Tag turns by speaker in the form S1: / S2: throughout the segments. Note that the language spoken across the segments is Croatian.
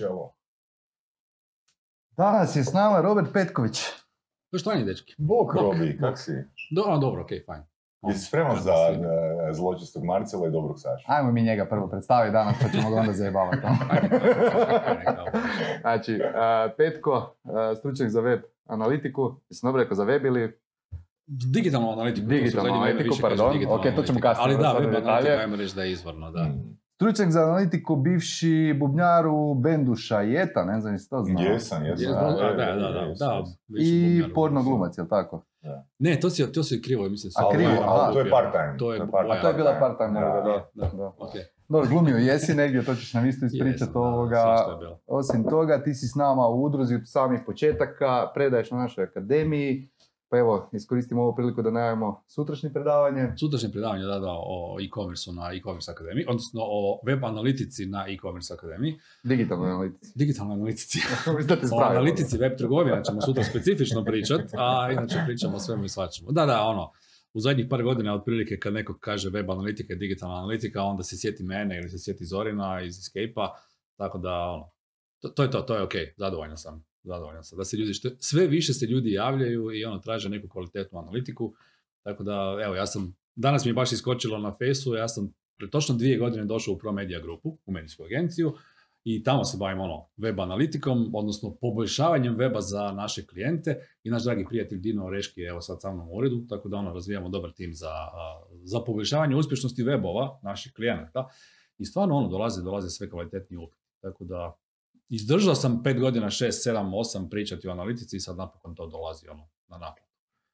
S1: Čelo.
S2: Danas je s nama Robert Petković.
S3: To što je dečki?
S1: Bok,
S3: Bok,
S1: Robi, kak si?
S3: Do, a, dobro, okej, fajn.
S1: Jesi spreman za e, zločestog Marcela i dobrog Saša?
S2: Ajmo mi njega prvo predstaviti danas, pa ćemo ga onda zajebavati. Znači, uh, Petko, uh, stručnjak za web analitiku, jesam dobro rekao za web ili
S3: Digitalnu analitiku.
S2: Digitalnu analitiku, pardon. Ok, to ćemo kasnije
S3: Ali da,
S2: sad
S3: web
S2: detalje.
S3: analitika, ajmo reći da je izvorno, da.
S1: Mm.
S2: Stručnjak za analitiku, bivši bubnjar u bendu Šajeta, ne znam jesi to znao.
S1: Jesam,
S3: Je,
S1: jesam.
S3: da, da, da, da,
S2: I
S3: bubnjar,
S2: porno glumac, jel tako?
S3: Ne, to si, to si krivo, mislim.
S2: A, krivo,
S1: ali to je part-time.
S3: To je.
S2: A to je bila part-time da.
S3: Da,
S2: da.
S3: okej.
S2: Dobro, glumio jesi negdje, to ćeš nam isto ispričati ovoga.
S3: je.
S2: Osim toga, ti si s nama u udruzi od samih početaka, predaješ na našoj akademiji, pa evo, iskoristimo ovu priliku da najavimo sutrašnje predavanje.
S3: Sutrašnje predavanje da, da, o e-commerce na e-commerce akademiji, odnosno o web analitici na e-commerce akademiji,
S2: Digitalnoj analitici.
S3: digitalnoj analitici. O analitici web trgovina ćemo sutra specifično pričat, a inače pričamo o svemu i svačemu. Da, da, ono, u zadnjih par godina otprilike kad neko kaže web analitika i digitalna analitika, onda se sjeti mene ili se sjeti Zorina iz Escape-a, tako da, ono, to, to je to, to je ok, zadovoljan sam. Zadovoljan sam. Da se ljudi, što, sve više se ljudi javljaju i ono, traže neku kvalitetnu analitiku, tako da, evo, ja sam, danas mi je baš iskočilo na Fejsu, ja sam pred točno dvije godine došao u ProMedia grupu, u medijsku agenciju, i tamo se bavim ono, web analitikom, odnosno poboljšavanjem weba za naše klijente i naš dragi prijatelj Dino Oreški je evo sad sa mnom u uredu, tako da ono, razvijamo dobar tim za, za poboljšavanje uspješnosti webova naših klijenata i stvarno ono, dolaze, dolaze sve kvalitetniji upiti. Tako da, izdržao sam pet godina, šest, sedam, osam pričati o analitici i sad napokon to dolazi ono, na naplatu.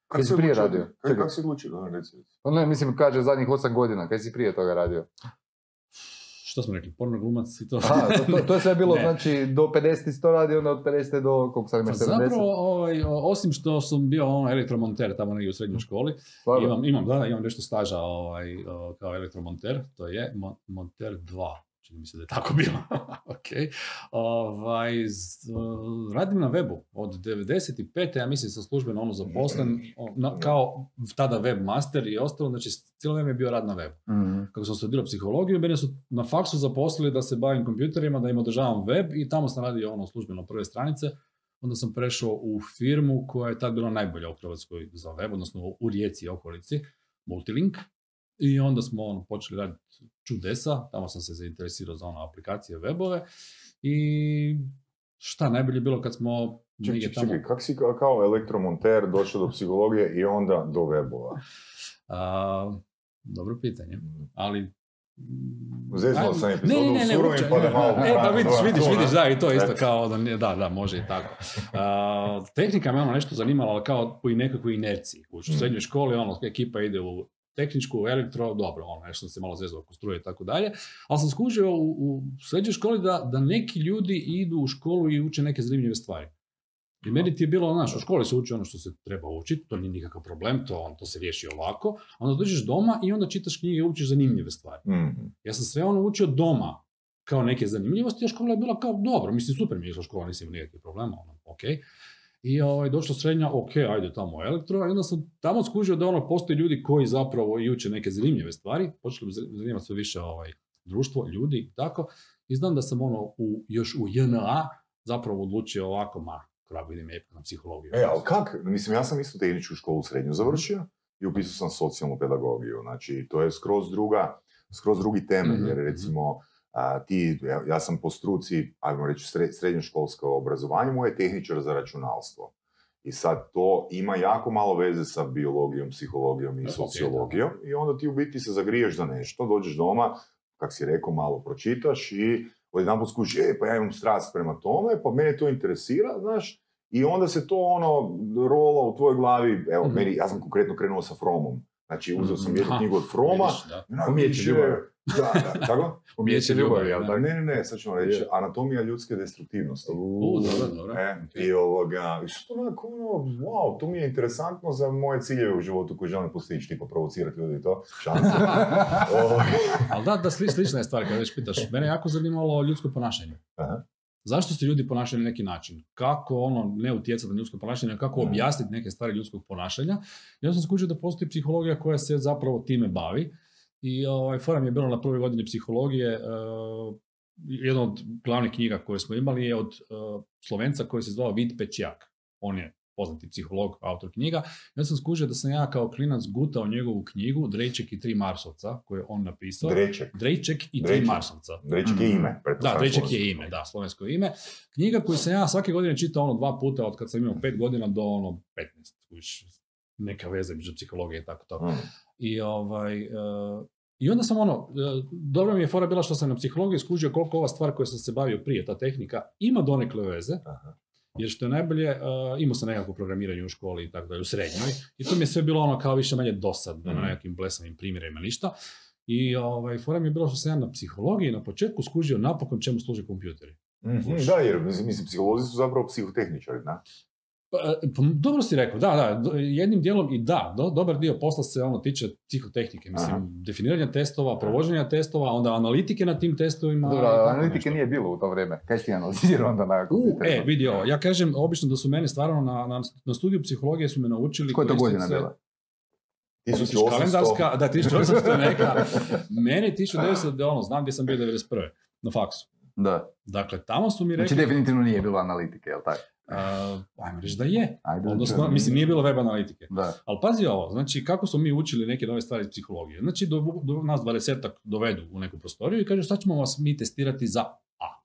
S1: Kako
S2: Jesi
S1: si
S2: prije radio?
S1: Kako, si odlučio da reci?
S2: Pa ne, mislim, kaže zadnjih osam godina, kaj si prije toga radio?
S3: Što smo rekli, porno glumac i to.
S2: Aha, to, to, to je sve bilo, znači, do 50 si to radio, onda od 50 do, koliko sad
S3: Pa
S2: imaš, 70?
S3: zapravo, ovaj, osim što sam bio ono elektromonter tamo negdje u srednjoj školi? Imam, imam, da, imam nešto staža ovaj, kao elektromonter, to je mon- monter 2, čini mi se da je tako bilo. ok. Ovaj, z- radim na webu od 95. ja mislim sam službeno ono zaposlen na- kao tada webmaster i ostalo, znači cijelo vrijeme je bio rad na webu.
S2: Mhm.
S3: Kako sam studirao psihologiju, mene su na faksu zaposlili da se bavim kompjuterima, da im održavam web i tamo sam radio ono službeno prve stranice. Onda sam prešao u firmu koja je tad bila najbolja u Hrvatskoj za web, odnosno u Rijeci i okolici, Multilink. I onda smo ono, počeli raditi čudesa, tamo sam se zainteresirao za ono aplikacije, webove. I šta, najbolje je bilo kad smo
S1: Čekaj, čekaj,
S3: tamo...
S1: kako si ka- kao elektromonter došao do psihologije i onda do webova?
S3: A, dobro pitanje, ali...
S1: Zeznuo
S3: Ajmo-
S1: sam epizodu
S3: ne, ne, ne,
S1: surovim,
S3: uopće,
S1: pa da malo
S3: E, pa vidiš, vidiš, vidiš, da, i to isto kao da, da, da, može i tako. A, tehnika me ono nešto zanimala, ali kao po i nekakvoj inerciji. U
S1: Mm.
S3: srednjoj školi, ono, ekipa ide u tehničku, elektro, dobro, ono, nešto sam se malo zezao oko struje i tako dalje, ali sam skužio u, u srednjoj školi da, da neki ljudi idu u školu i uče neke zanimljive stvari. I meni ti je bilo, znaš, u školi se uči ono što se treba učiti, to nije nikakav problem, to, on, to se riješi ovako, onda dođeš doma i onda čitaš knjige i učiš zanimljive stvari.
S1: Mhm.
S3: Ja sam sve ono učio doma kao neke zanimljivosti, a škola je bila kao dobro, mislim super mi je išla škola, nisam imao nikakvih problema, ono, ok. I ovaj, došla srednja, ok, ajde tamo elektro, i onda sam tamo skužio da ono, postoje ljudi koji zapravo i uče neke zanimljive stvari, počeli zanimati sve više ovaj, društvo, ljudi i tako, i znam da sam ono, u, još u JNA zapravo odlučio ovako, ma, kako vidim je na psihologiju.
S1: E, ali kak? Mislim, ja sam isto tehničku školu srednju završio i upisao sam socijalnu pedagogiju. Znači, to je skroz druga, skroz drugi temelj,
S3: Mhm,
S1: jer
S3: mhm.
S1: recimo a, ti, ja, ja sam po struci, ajmo reći, sre, srednjoškolsko obrazovanje, moje je tehničar za računalstvo. I sad to ima jako malo veze sa biologijom, psihologijom i
S3: Ok,
S1: sociologijom i onda ti u biti se zagriješ za nešto, dođeš doma, kak si rekao, malo pročitaš i odjedanput skužiš, e, pa ja imam strast prema tome, pa mene to interesira, znaš, i onda se to ono rola u tvojoj glavi, evo,
S3: Mhm.
S1: meni, ja sam konkretno krenuo sa Fromom. Znači, uzeo sam
S3: Mhm.
S1: jednu knjigu od Froma,
S3: Vidiš, da.
S2: ljubavi.
S1: Da, da, tako?
S2: Umijeće ljubavi, jel
S3: da.
S1: Ne, ne, ne, sad ćemo reći,
S2: Je.
S1: anatomija ljudske destruktivnosti.
S3: U, dobro, dobro.
S1: E, I ovoga, i što onako, ono, wow, to mi je interesantno za moje ciljeve u životu koje želim postići, tipa provocirati ljudi i to, šanse.
S3: Ali da, da sli, slična je stvar kada već pitaš. Mene je jako zanimalo ljudsko ponašanje.
S1: Aha.
S3: Zašto se ljudi ponašaju na neki način? Kako ono ne utjecati na ljudsko ponašanje, kako objasniti neke stvari ljudskog ponašanja. Onda sam skužio da postoji psihologija koja se zapravo time bavi. I ovaj, fora mi je bilo na prvoj godini psihologije, e, jedna od glavnih knjiga koje smo imali je od uh, Slovenca koji se zvao Vid Pećjak. On je poznati psiholog, autor knjiga. Ja sam skužio da sam ja kao klinac gutao njegovu knjigu Drejček i tri Marsovca, koju je on napisao.
S1: Dreček.
S3: Drejček i tri
S1: Drejček.
S3: Marsovca.
S1: Dreček je ime.
S3: Da, Drejček je ime, da, slovensko ime. Knjiga koju sam ja svake godine čitao ono dva puta od kad sam imao pet godina do ono 15. Kužiš, neka veza između psihologije i tako to.
S1: Mm.
S3: I, ovaj, e, I onda sam ono, e, dobro mi je fora bila što sam na psihologiji skužio koliko ova stvar koja sam se bavio prije, ta tehnika, ima donekle veze,
S1: Aha.
S3: jer što je najbolje, e, imao sam nekako programiranje u školi i tako dalje, u srednjoj, i to mi je sve bilo ono kao više manje dosadno, na
S1: Mhm.
S3: nekim blesavim primjerima, ništa. I ovaj, fora mi je bilo što sam ja na psihologiji na početku skužio napokon čemu služe kompjuteri.
S1: Mhm, Da, jer mislim, psiholozi su zapravo psihotehničari, da?
S3: Pa, e, pa, dobro si rekao, da, da, jednim dijelom i da, do- dobar dio posla se ono tiče psihotehnike, mislim,
S1: Aha.
S3: definiranja testova, provođenja testova, onda analitike na tim testovima.
S2: Dobro, analitike
S3: nešto.
S2: nije bilo u to vrijeme. Kaj si analizirao onda na
S3: U, e, vidi ovo, ja kažem obično da su mene stvarno na, na, na studiju psihologije su me naučili...
S2: Koja je to godina
S3: se-
S2: bila?
S3: Misliš
S1: 1800.
S3: kalendarska, da, 1800 je neka. Meni 1900, da, ono, znam gdje sam bio 91. na faksu.
S2: Da.
S3: Dakle, tamo su mi
S2: Znači
S3: rekli,
S2: definitivno nije bilo analitike, jel tako?
S3: Uh, ajmo reći da je.
S2: Ajde,
S3: Odnosno,
S2: da-
S3: mislim, nije bilo web analitike.
S2: Da.
S3: Ali pazi ovo, znači kako smo mi učili neke nove stvari iz psihologije. Znači do, do nas dvadesetak dovedu u neku prostoriju i kažu sad ćemo vas mi testirati za A.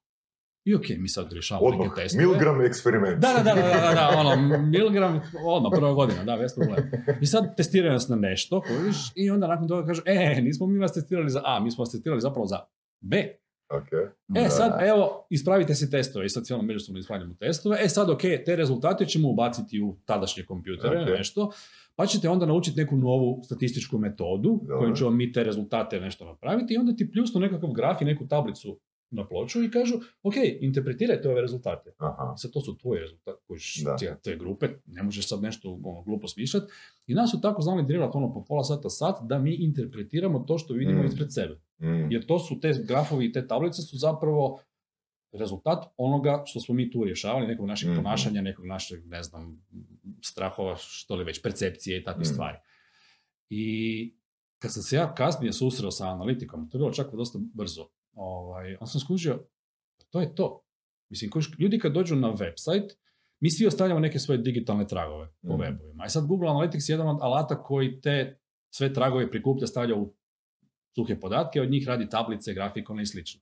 S3: I ok, mi sad rješavamo
S1: Odmah,
S3: neke testove.
S1: Milgram eksperiment.
S3: Da, da, da, da, da, da, ono, miligram, odmah, prva godina, da, bez problema. I sad testiraju nas na nešto, kojiš, i onda nakon toga kažu, e, nismo mi vas testirali za A, mi smo vas testirali zapravo za B.
S1: Ok.
S3: E, sad, evo, ispravite si testove i sad cijelo međusobno ispravljamo testove. E, sad, ok, te rezultate ćemo ubaciti u tadašnje kompjutere,
S1: Ok.
S3: nešto, pa ćete onda naučiti neku novu statističku metodu
S1: Dobro.
S3: kojom ćemo mi te rezultate nešto napraviti i onda ti pljusnu nekakav graf i neku tablicu na ploču i kažu, ok, interpretirajte ove rezultate.
S1: Aha.
S3: Sad to su tvoji rezultati, kojiš
S1: Da.
S3: te, te grupe, ne možeš sad nešto ono, glupo smišljati. I nas su tako znali drilati ono po pola sata, sat, da mi interpretiramo to što vidimo
S1: Mm.
S3: ispred sebe.
S1: Mm.
S3: Jer to su te grafovi i te tablice su zapravo rezultat onoga što smo mi tu rješavali, nekog našeg
S1: Mhm.
S3: ponašanja, nekog našeg, ne znam, strahova, što li već, percepcije i takvih
S1: Mhm.
S3: stvari. I kad sam se ja kasnije susreo sa analitikom, to je bilo čak dosta brzo, ovaj, on sam skužio, to je to. Mislim, ljudi kad dođu na website, mi svi ostavljamo neke svoje digitalne tragove po
S1: Mhm.
S3: webovima. I sad Google Analytics je jedan od alata koji te sve tragove prikuplja, stavlja u suhe podatke, od njih radi tablice, grafikone i slično.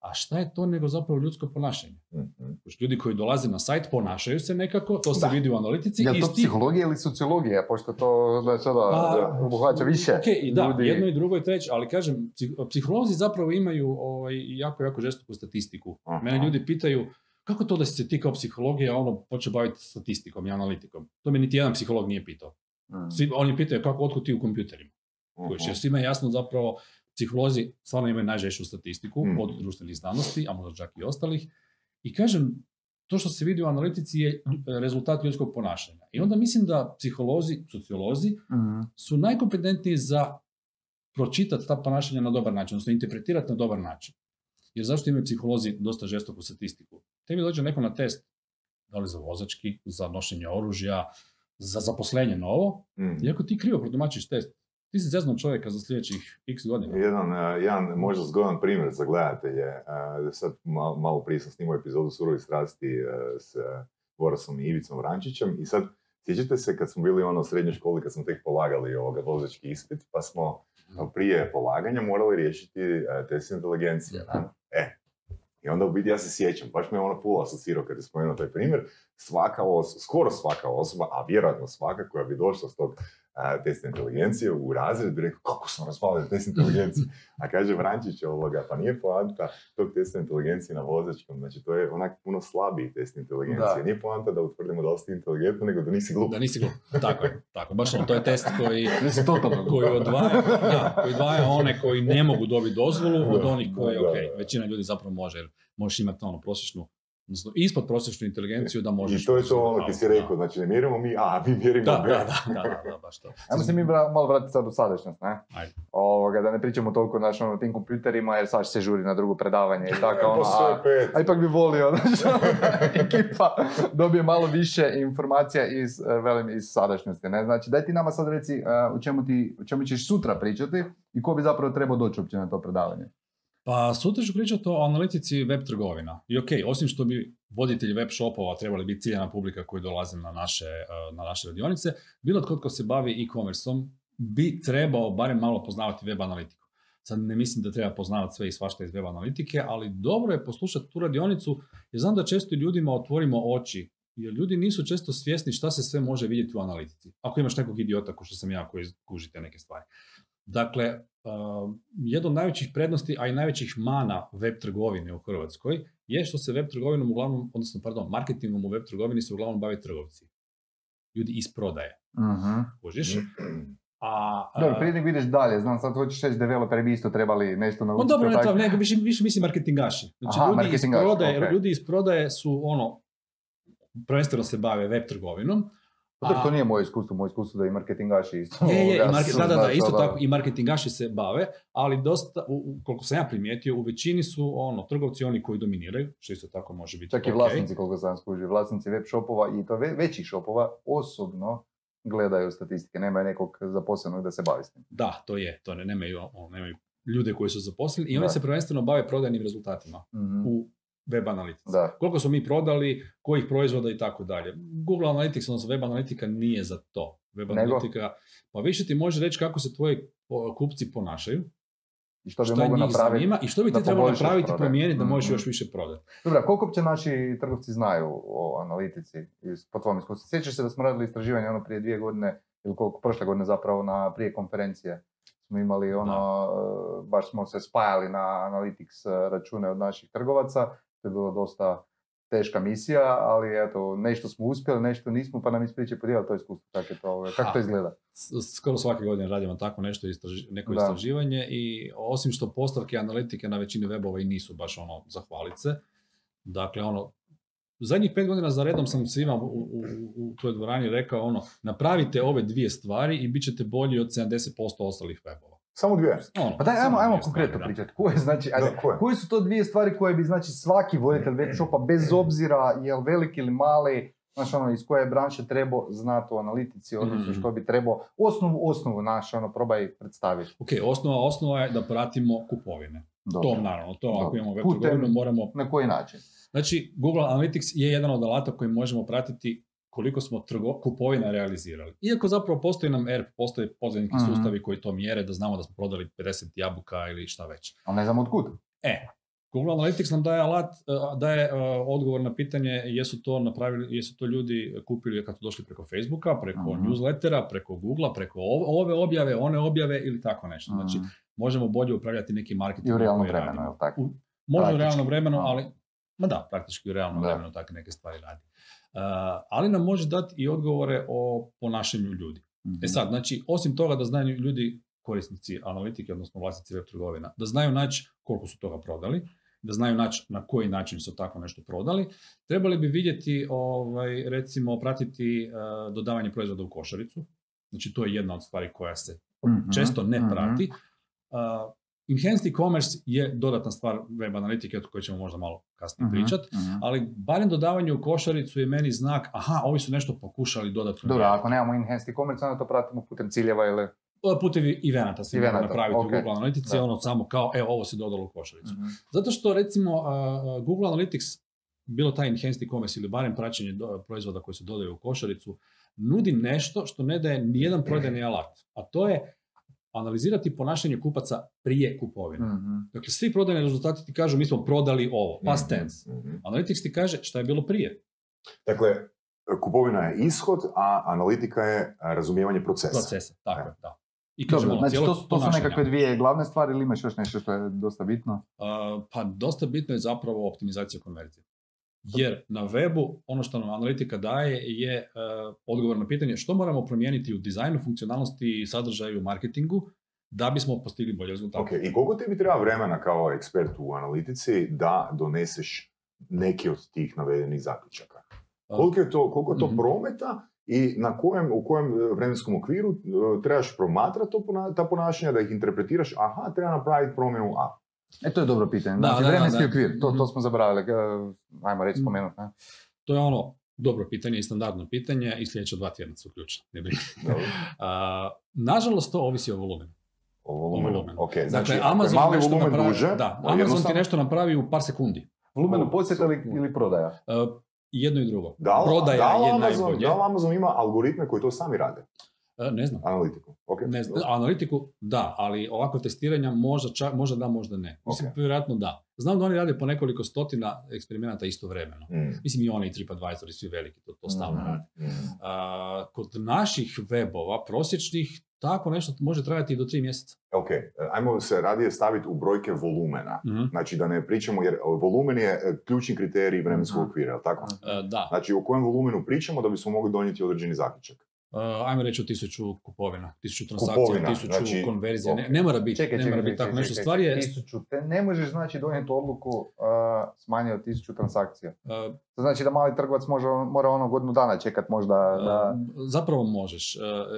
S3: A šta je to nego zapravo ljudsko ponašanje?
S1: Mhm.
S3: Kužiš, Ljudi koji dolaze na sajt ponašaju se nekako, to se
S1: Da.
S3: vidi u analitici.
S2: Je li
S3: i
S2: to psihologija ili sociologija, pošto to znači, da,
S3: Pa,
S2: obuhvaća više
S3: Ok, i da,
S2: ljudi.
S3: jedno i drugo i treće, ali kažem, psih- psiholozi zapravo imaju ovaj, jako, jako žestoku statistiku.
S1: Aha.
S3: Mene ljudi pitaju, kako to da si se ti kao psihologija ono počeo baviti statistikom i analitikom? To me niti jedan psiholog nije pitao.
S2: Mm.
S3: Svi, oni pitaju kako otkud ti u kompjuterima.
S1: Aha.
S3: Kužiš, jer svima je jasno zapravo, psiholozi stvarno imaju najžešću statistiku
S1: Mhm.
S3: od društvenih znanosti, a možda čak i ostalih. I kažem, to što se vidi u analitici je lj- rezultat ljudskog ponašanja. I onda mislim da psiholozi, sociolozi
S2: Mm.
S3: su najkompetentniji za pročitati ta ponašanja na dobar način, odnosno interpretirati na dobar način. Jer zašto imaju psiholozi dosta žestoku statistiku? Tebi dođe neko na test, da li za vozački, za nošenje oružja, za zaposlenje novo,
S1: Mm.
S3: i ako ti krivo protumačiš test, ti si zeznuo čovjeka za sljedećih x godina.
S1: Jedan, eh, jedan možda zgodan primjer za gledatelje. eh, Sad malo, malo prije sam snimao epizodu Surovi strasti eh, s Borasom i Ivicom Vrančićem i sad sjećate se kad smo bili ono u srednjoj školi kad smo tek polagali ovoga vozački ispit pa smo prije polaganja morali riješiti test inteligencije.
S3: Da.
S1: E, i onda u biti ja se sjećam, baš me ono full asocirao kad je spomenuo taj primjer, svaka osoba, skoro svaka osoba, a vjerojatno svaka koja bi došla s tog a, testa inteligencije u razred bi rekao kako sam razvalio test inteligencije. A kaže Vrančić ovoga, pa nije poanta tog testa inteligencije na vozačkom, znači to je onak puno slabiji test inteligencije.
S2: Da.
S1: Nije poanta da utvrdimo da li si inteligentno, nego da nisi glup.
S3: Da nisi glup. Tako je, tako. Baš ono, to je test koji, koji odvaja, da, koji odvaja one koji ne mogu dobiti dozvolu od onih koji, ok, većina ljudi zapravo može, jer možeš imati ono prosječnu, odnosno ispod prosječnu inteligenciju da možeš...
S1: I to je to ono ti si
S3: Da.
S1: rekao, znači ne mjerimo mi A, mi mjerimo
S3: Da,
S1: B.
S3: da, da, da, baš to.
S2: Ajmo se mi malo vratiti sad u sadašnjost, ne?
S3: Ajde.
S2: Ovoga, da ne pričamo toliko ono, o tim kompjuterima, jer sad se žuri na drugo predavanje i tako, ono,
S1: Pa sve
S2: a, a ipak bi volio, ono, da ekipa dobije malo više informacija iz, e, velim, iz sadašnjosti, ne? Znači, daj ti nama sad reci o čemu, ti, o čemu ćeš sutra pričati i ko bi zapravo trebao doći uopće na to predavanje.
S3: Pa sutra ću pričati o analitici web trgovina. I ok, osim što bi voditelji web shopova trebali biti ciljena publika koji dolaze na naše, uh, na naše radionice, bilo tko tko se bavi e-commerceom bi trebao barem malo poznavati web analitiku. Sad ne mislim da treba poznavati sve i svašta iz web analitike, ali dobro je poslušati tu radionicu jer znam da često ljudima otvorimo oči jer ljudi nisu često svjesni šta se sve može vidjeti u analitici. Ako imaš nekog idiota ko što sam ja koji kužite neke stvari. Dakle, uh, jedna od najvećih prednosti, a i najvećih mana web trgovine u Hrvatskoj je što se web trgovinom uglavnom, odnosno pardon, marketingom u web trgovini se uglavnom bave trgovci. Ljudi iz prodaje. Kužiš? A,
S2: Dobro, prije nego ideš dalje, znam sad hoćeš reći developeri bi isto trebali nešto naučiti.
S3: dobro, ne, to, ne, više, više mislim marketingaši. Znači,
S2: Aha,
S3: ljudi, iz
S2: marketingaši,
S3: prodaje, ljudi iz prodaje su ono, prvenstveno se bave web trgovinom.
S2: Pa dobro,
S3: a-
S2: to nije moje iskustvo, moje iskustvo da i marketingaši isto.
S3: Je, je, i market, da, da, da, isto tako i marketingaši se bave, ali dosta, u, koliko sam ja primijetio, u većini su ono, trgovci oni koji dominiraju, što isto tako može biti
S2: Čak i vlasnici, koliko sam skužio, vlasnici web shopova i to ve- većih shopova osobno gledaju statistike, nemaju nekog zaposlenog da se bavi s tim.
S3: Da, to je, to ne, nemaju, nemaju ljude koji su zaposleni i
S2: Da.
S3: oni se prvenstveno bave prodajnim rezultatima
S2: Mhm.
S3: u web analitici.
S2: Da.
S3: Koliko smo mi prodali, kojih proizvoda i tako dalje. Google Analytics, odnosno web analitika nije za to. Web
S2: Nego?
S3: analitika, pa više ti može reći kako se tvoji kupci ponašaju,
S2: I što bi
S3: šta
S2: mogu napraviti.
S3: zanima i što bi ti trebalo napraviti i promijeniti da možeš
S2: Mhm.
S3: još više prodati.
S2: Dobro, koliko uopće naši trgovci znaju o analitici po tvom iskustvu? Sjećaš se da smo radili istraživanje ono prije dvije godine, ili koliko, prošle godine zapravo na prije konferencije. Smo imali ono, baš smo se spajali na Analytics e, račune od naših trgovaca. To je bilo dosta teška misija, ali eto, nešto smo uspjeli, nešto nismo, pa nam ispričaj podijeli to iskustvo, kako, je to, ovaj, kako to
S3: Ha.
S2: izgleda.
S3: Skoro svake godine radimo tako nešto, istraži- neko
S2: Da.
S3: istraživanje i osim što postavke analitike na većini webova i nisu baš ono zahvalice, dakle ono, zadnjih pet godina za redom sam svima u, u, u- u toj dvorani rekao ono, napravite ove dvije stvari i bit ćete bolji od 70% ostalih webova.
S1: Samo dvije.
S3: Ono,
S2: Pa daj, ajmo, ajmo konkretno pričati. Koje, znači, ajde,
S1: Da, koje?
S2: koje su to dvije stvari koje bi, znači, svaki voditelj web shopa, bez obzira je li veliki ili mali, znaš, ono, iz koje branše trebao znati u analitici, odnosno
S3: Mhm.
S2: što bi trebao, osnovu, osnovu, naš, ono, probaj predstaviti.
S3: Ok, osnova, osnova je da pratimo kupovine. To naravno, to ako
S2: Dobro.
S3: imamo web trgovinu moramo
S2: Na koji način?
S3: Znači, Google Analytics je jedan od alata koji možemo pratiti koliko smo trgo, kupovina realizirali. Iako zapravo postoji nam ERP, postoje pozivnički
S2: Mhm.
S3: sustavi koji to mjere da znamo da smo prodali 50 jabuka ili šta već.
S2: Ali ne znam od kud.
S3: E, Google Analytics nam daje alat, eh, daje eh, odgovor na pitanje jesu to napravili, jesu to ljudi kupili kad su došli preko Facebooka, preko
S2: Mhm.
S3: newslettera, preko Googlea, preko ov- ove objave, one objave ili tako nešto. Znači,
S2: Mhm.
S3: možemo bolje upravljati neki marketing.
S2: I u realnom vremenu, je li tako?
S3: U- Može u realnom vremenu, ali, ma da, praktički u realnom vremenu takve neke stvari radi. Uh, ali nam može dati i odgovore o ponašanju ljudi.
S2: Mhm.
S3: E sad, znači, osim toga da znaju ljudi, korisnici analitike, odnosno vlasnici web trgovina, da znaju naći koliko su toga prodali, da znaju naći na koji način su tako nešto prodali, trebali bi vidjeti, ovaj, recimo, pratiti uh, dodavanje proizvoda u košaricu. Znači, to je jedna od stvari koja se
S2: Mhm,
S3: često ne
S2: mhm.
S3: prati. Uh, enhanced e-commerce je dodatna stvar web analitike o kojoj ćemo možda malo kasnije
S2: Mhm,
S3: pričat,
S2: mhm.
S3: ali barem dodavanje u košaricu je meni znak, aha, ovi su nešto pokušali dodatno.
S2: Dobro, ako nemamo enhanced e-commerce, onda to pratimo putem ciljeva ili...
S3: O, Putevi evenata se mogu
S2: Evenata,
S3: napraviti
S2: ok.
S3: u Google Analytici,
S2: Da.
S3: ono samo kao, evo, ovo se dodalo u košaricu.
S2: Mhm.
S3: Zato što, recimo, uh, Google Analytics, bilo taj enhanced e-commerce ili barem praćenje do- proizvoda koji se dodaju u košaricu, nudi nešto što ne daje nijedan prodajni alat, a to je analizirati ponašanje kupaca prije kupovine.
S2: Mhm.
S3: Dakle, svi prodajni rezultati ti kažu mi smo prodali ovo, past
S1: Mhm,
S3: tense.
S1: mhm.
S3: Analytics ti kaže šta je bilo prije,
S1: Dakle, kupovina je ishod, a analitika je razumijevanje procesa.
S3: procese. Tako je, da. I
S2: Dobro,
S3: kažemo,
S2: znači
S3: cijelo
S2: to, su- to su nekakve dvije glavne stvari ili imaš još nešto što je dosta bitno?
S3: Uh, pa dosta bitno je zapravo optimizacija konverzije. Jer na webu ono što nam analitika daje je uh, odgovor na pitanje što moramo promijeniti u dizajnu, funkcionalnosti, sadržaju, marketingu da bismo postigli bolje rezultate.
S1: Ok, i koliko tebi treba vremena kao ekspert u analitici da doneseš neki od tih navedenih zaključaka? Koliko je to, koliko je to
S3: Mhm.
S1: prometa i na kojem, u kojem e, vremenskom okviru e, trebaš promatrati ta ponašanja, da ih interpretiraš, aha, treba napraviti promjenu A.
S2: E, to je dobro pitanje.
S3: Da,
S2: Znači,
S3: da,
S2: vremenski
S3: da.
S2: okvir, to, to
S3: Mhm.
S2: smo zaboravili. Ajmo reći
S3: Mhm.
S2: spomenuti. Ne?
S3: To je ono dobro pitanje i standardno pitanje i sljedeća dva tjedna su ključna. Ne. A, nažalost, to ovisi o volumenu.
S2: O volumenu.
S3: volumen.
S1: Ok,
S3: Dakle,
S1: znači, je
S3: Amazon
S1: mali
S3: nešto
S1: volumen
S3: napravi,
S1: duže,
S3: da,
S1: on
S3: Amazon ti
S1: jednostavno-
S3: nešto napravi u par sekundi.
S2: Volumenu
S1: O,
S2: posjeta ili, ili prodaja?
S3: E, jedno i drugo.
S1: Da li,
S3: Prodaja
S1: da li
S3: je
S1: Amazon,
S3: najbolje.
S1: da li Amazon ima algoritme koji to sami rade?
S3: E, ne znam.
S1: Analitiku. Ok.
S3: Ne znam, analitiku da, ali ovako testiranja možda, čak, možda da, možda ne. Mislim,
S1: Ok.
S3: vjerojatno da. Znam da oni rade po nekoliko stotina eksperimenata istovremeno.
S1: Mm.
S3: Mislim i oni i TripAdvisor i svi veliki to, to stalno
S2: Mhm.
S3: rade.
S1: Mm.
S3: A, kod naših webova, prosječnih, tako nešto može trajati i do tri mjeseca.
S1: Ok, e, ajmo se radije staviti u brojke volumena.
S3: Mhm.
S1: Znači da ne pričamo, jer volumen je e, ključni kriterij vremenskog
S2: Mhm.
S1: okvira, jel tako?
S3: E, da,
S1: Znači o kojem volumenu pričamo da bismo mogli donijeti određeni zaključak.
S3: E, ajmo reći o tisuću kupovina, tisuću transakcija,
S1: Kupovina,
S3: tisuću
S1: znači,
S3: konverzija. Ne,
S1: ok.
S3: ne mora biti,
S2: Čekaj,
S3: ne
S2: čekaj,
S3: mora biti
S2: čekaj,
S3: tako nešto. Stvar je,
S2: Tisuću, te ne možeš znači donijeti odluku uh, s manje od tisuću transakcija.
S3: e,
S2: To znači da mali trgovac može, mora ono godinu dana čekat možda da...
S3: Zapravo možeš.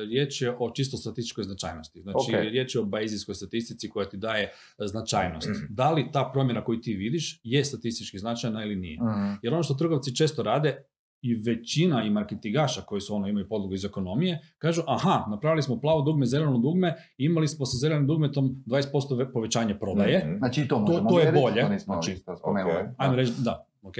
S3: Riječ je o čisto statističkoj značajnosti. Znači,
S2: Ok.
S3: riječ je o Bayesijskoj statistici koja ti daje značajnost. Da li ta promjena koju ti vidiš je statistički značajna ili nije?
S2: Mhm.
S3: Jer ono što trgovci često rade, i većina i marketingaša koji su ono imaju podlogu iz ekonomije, kažu aha, napravili smo plavo dugme, zeleno dugme, imali smo sa zelenim dugmetom 20% ve- povećanje prodaje.
S1: Mhm.
S2: Znači to
S3: To-
S2: možemo
S3: to je
S2: mjeriti,
S3: bolje,
S2: To nismo
S3: znači,
S2: isto spomenuli.
S1: ok.
S3: Ajmo reći, da, ok.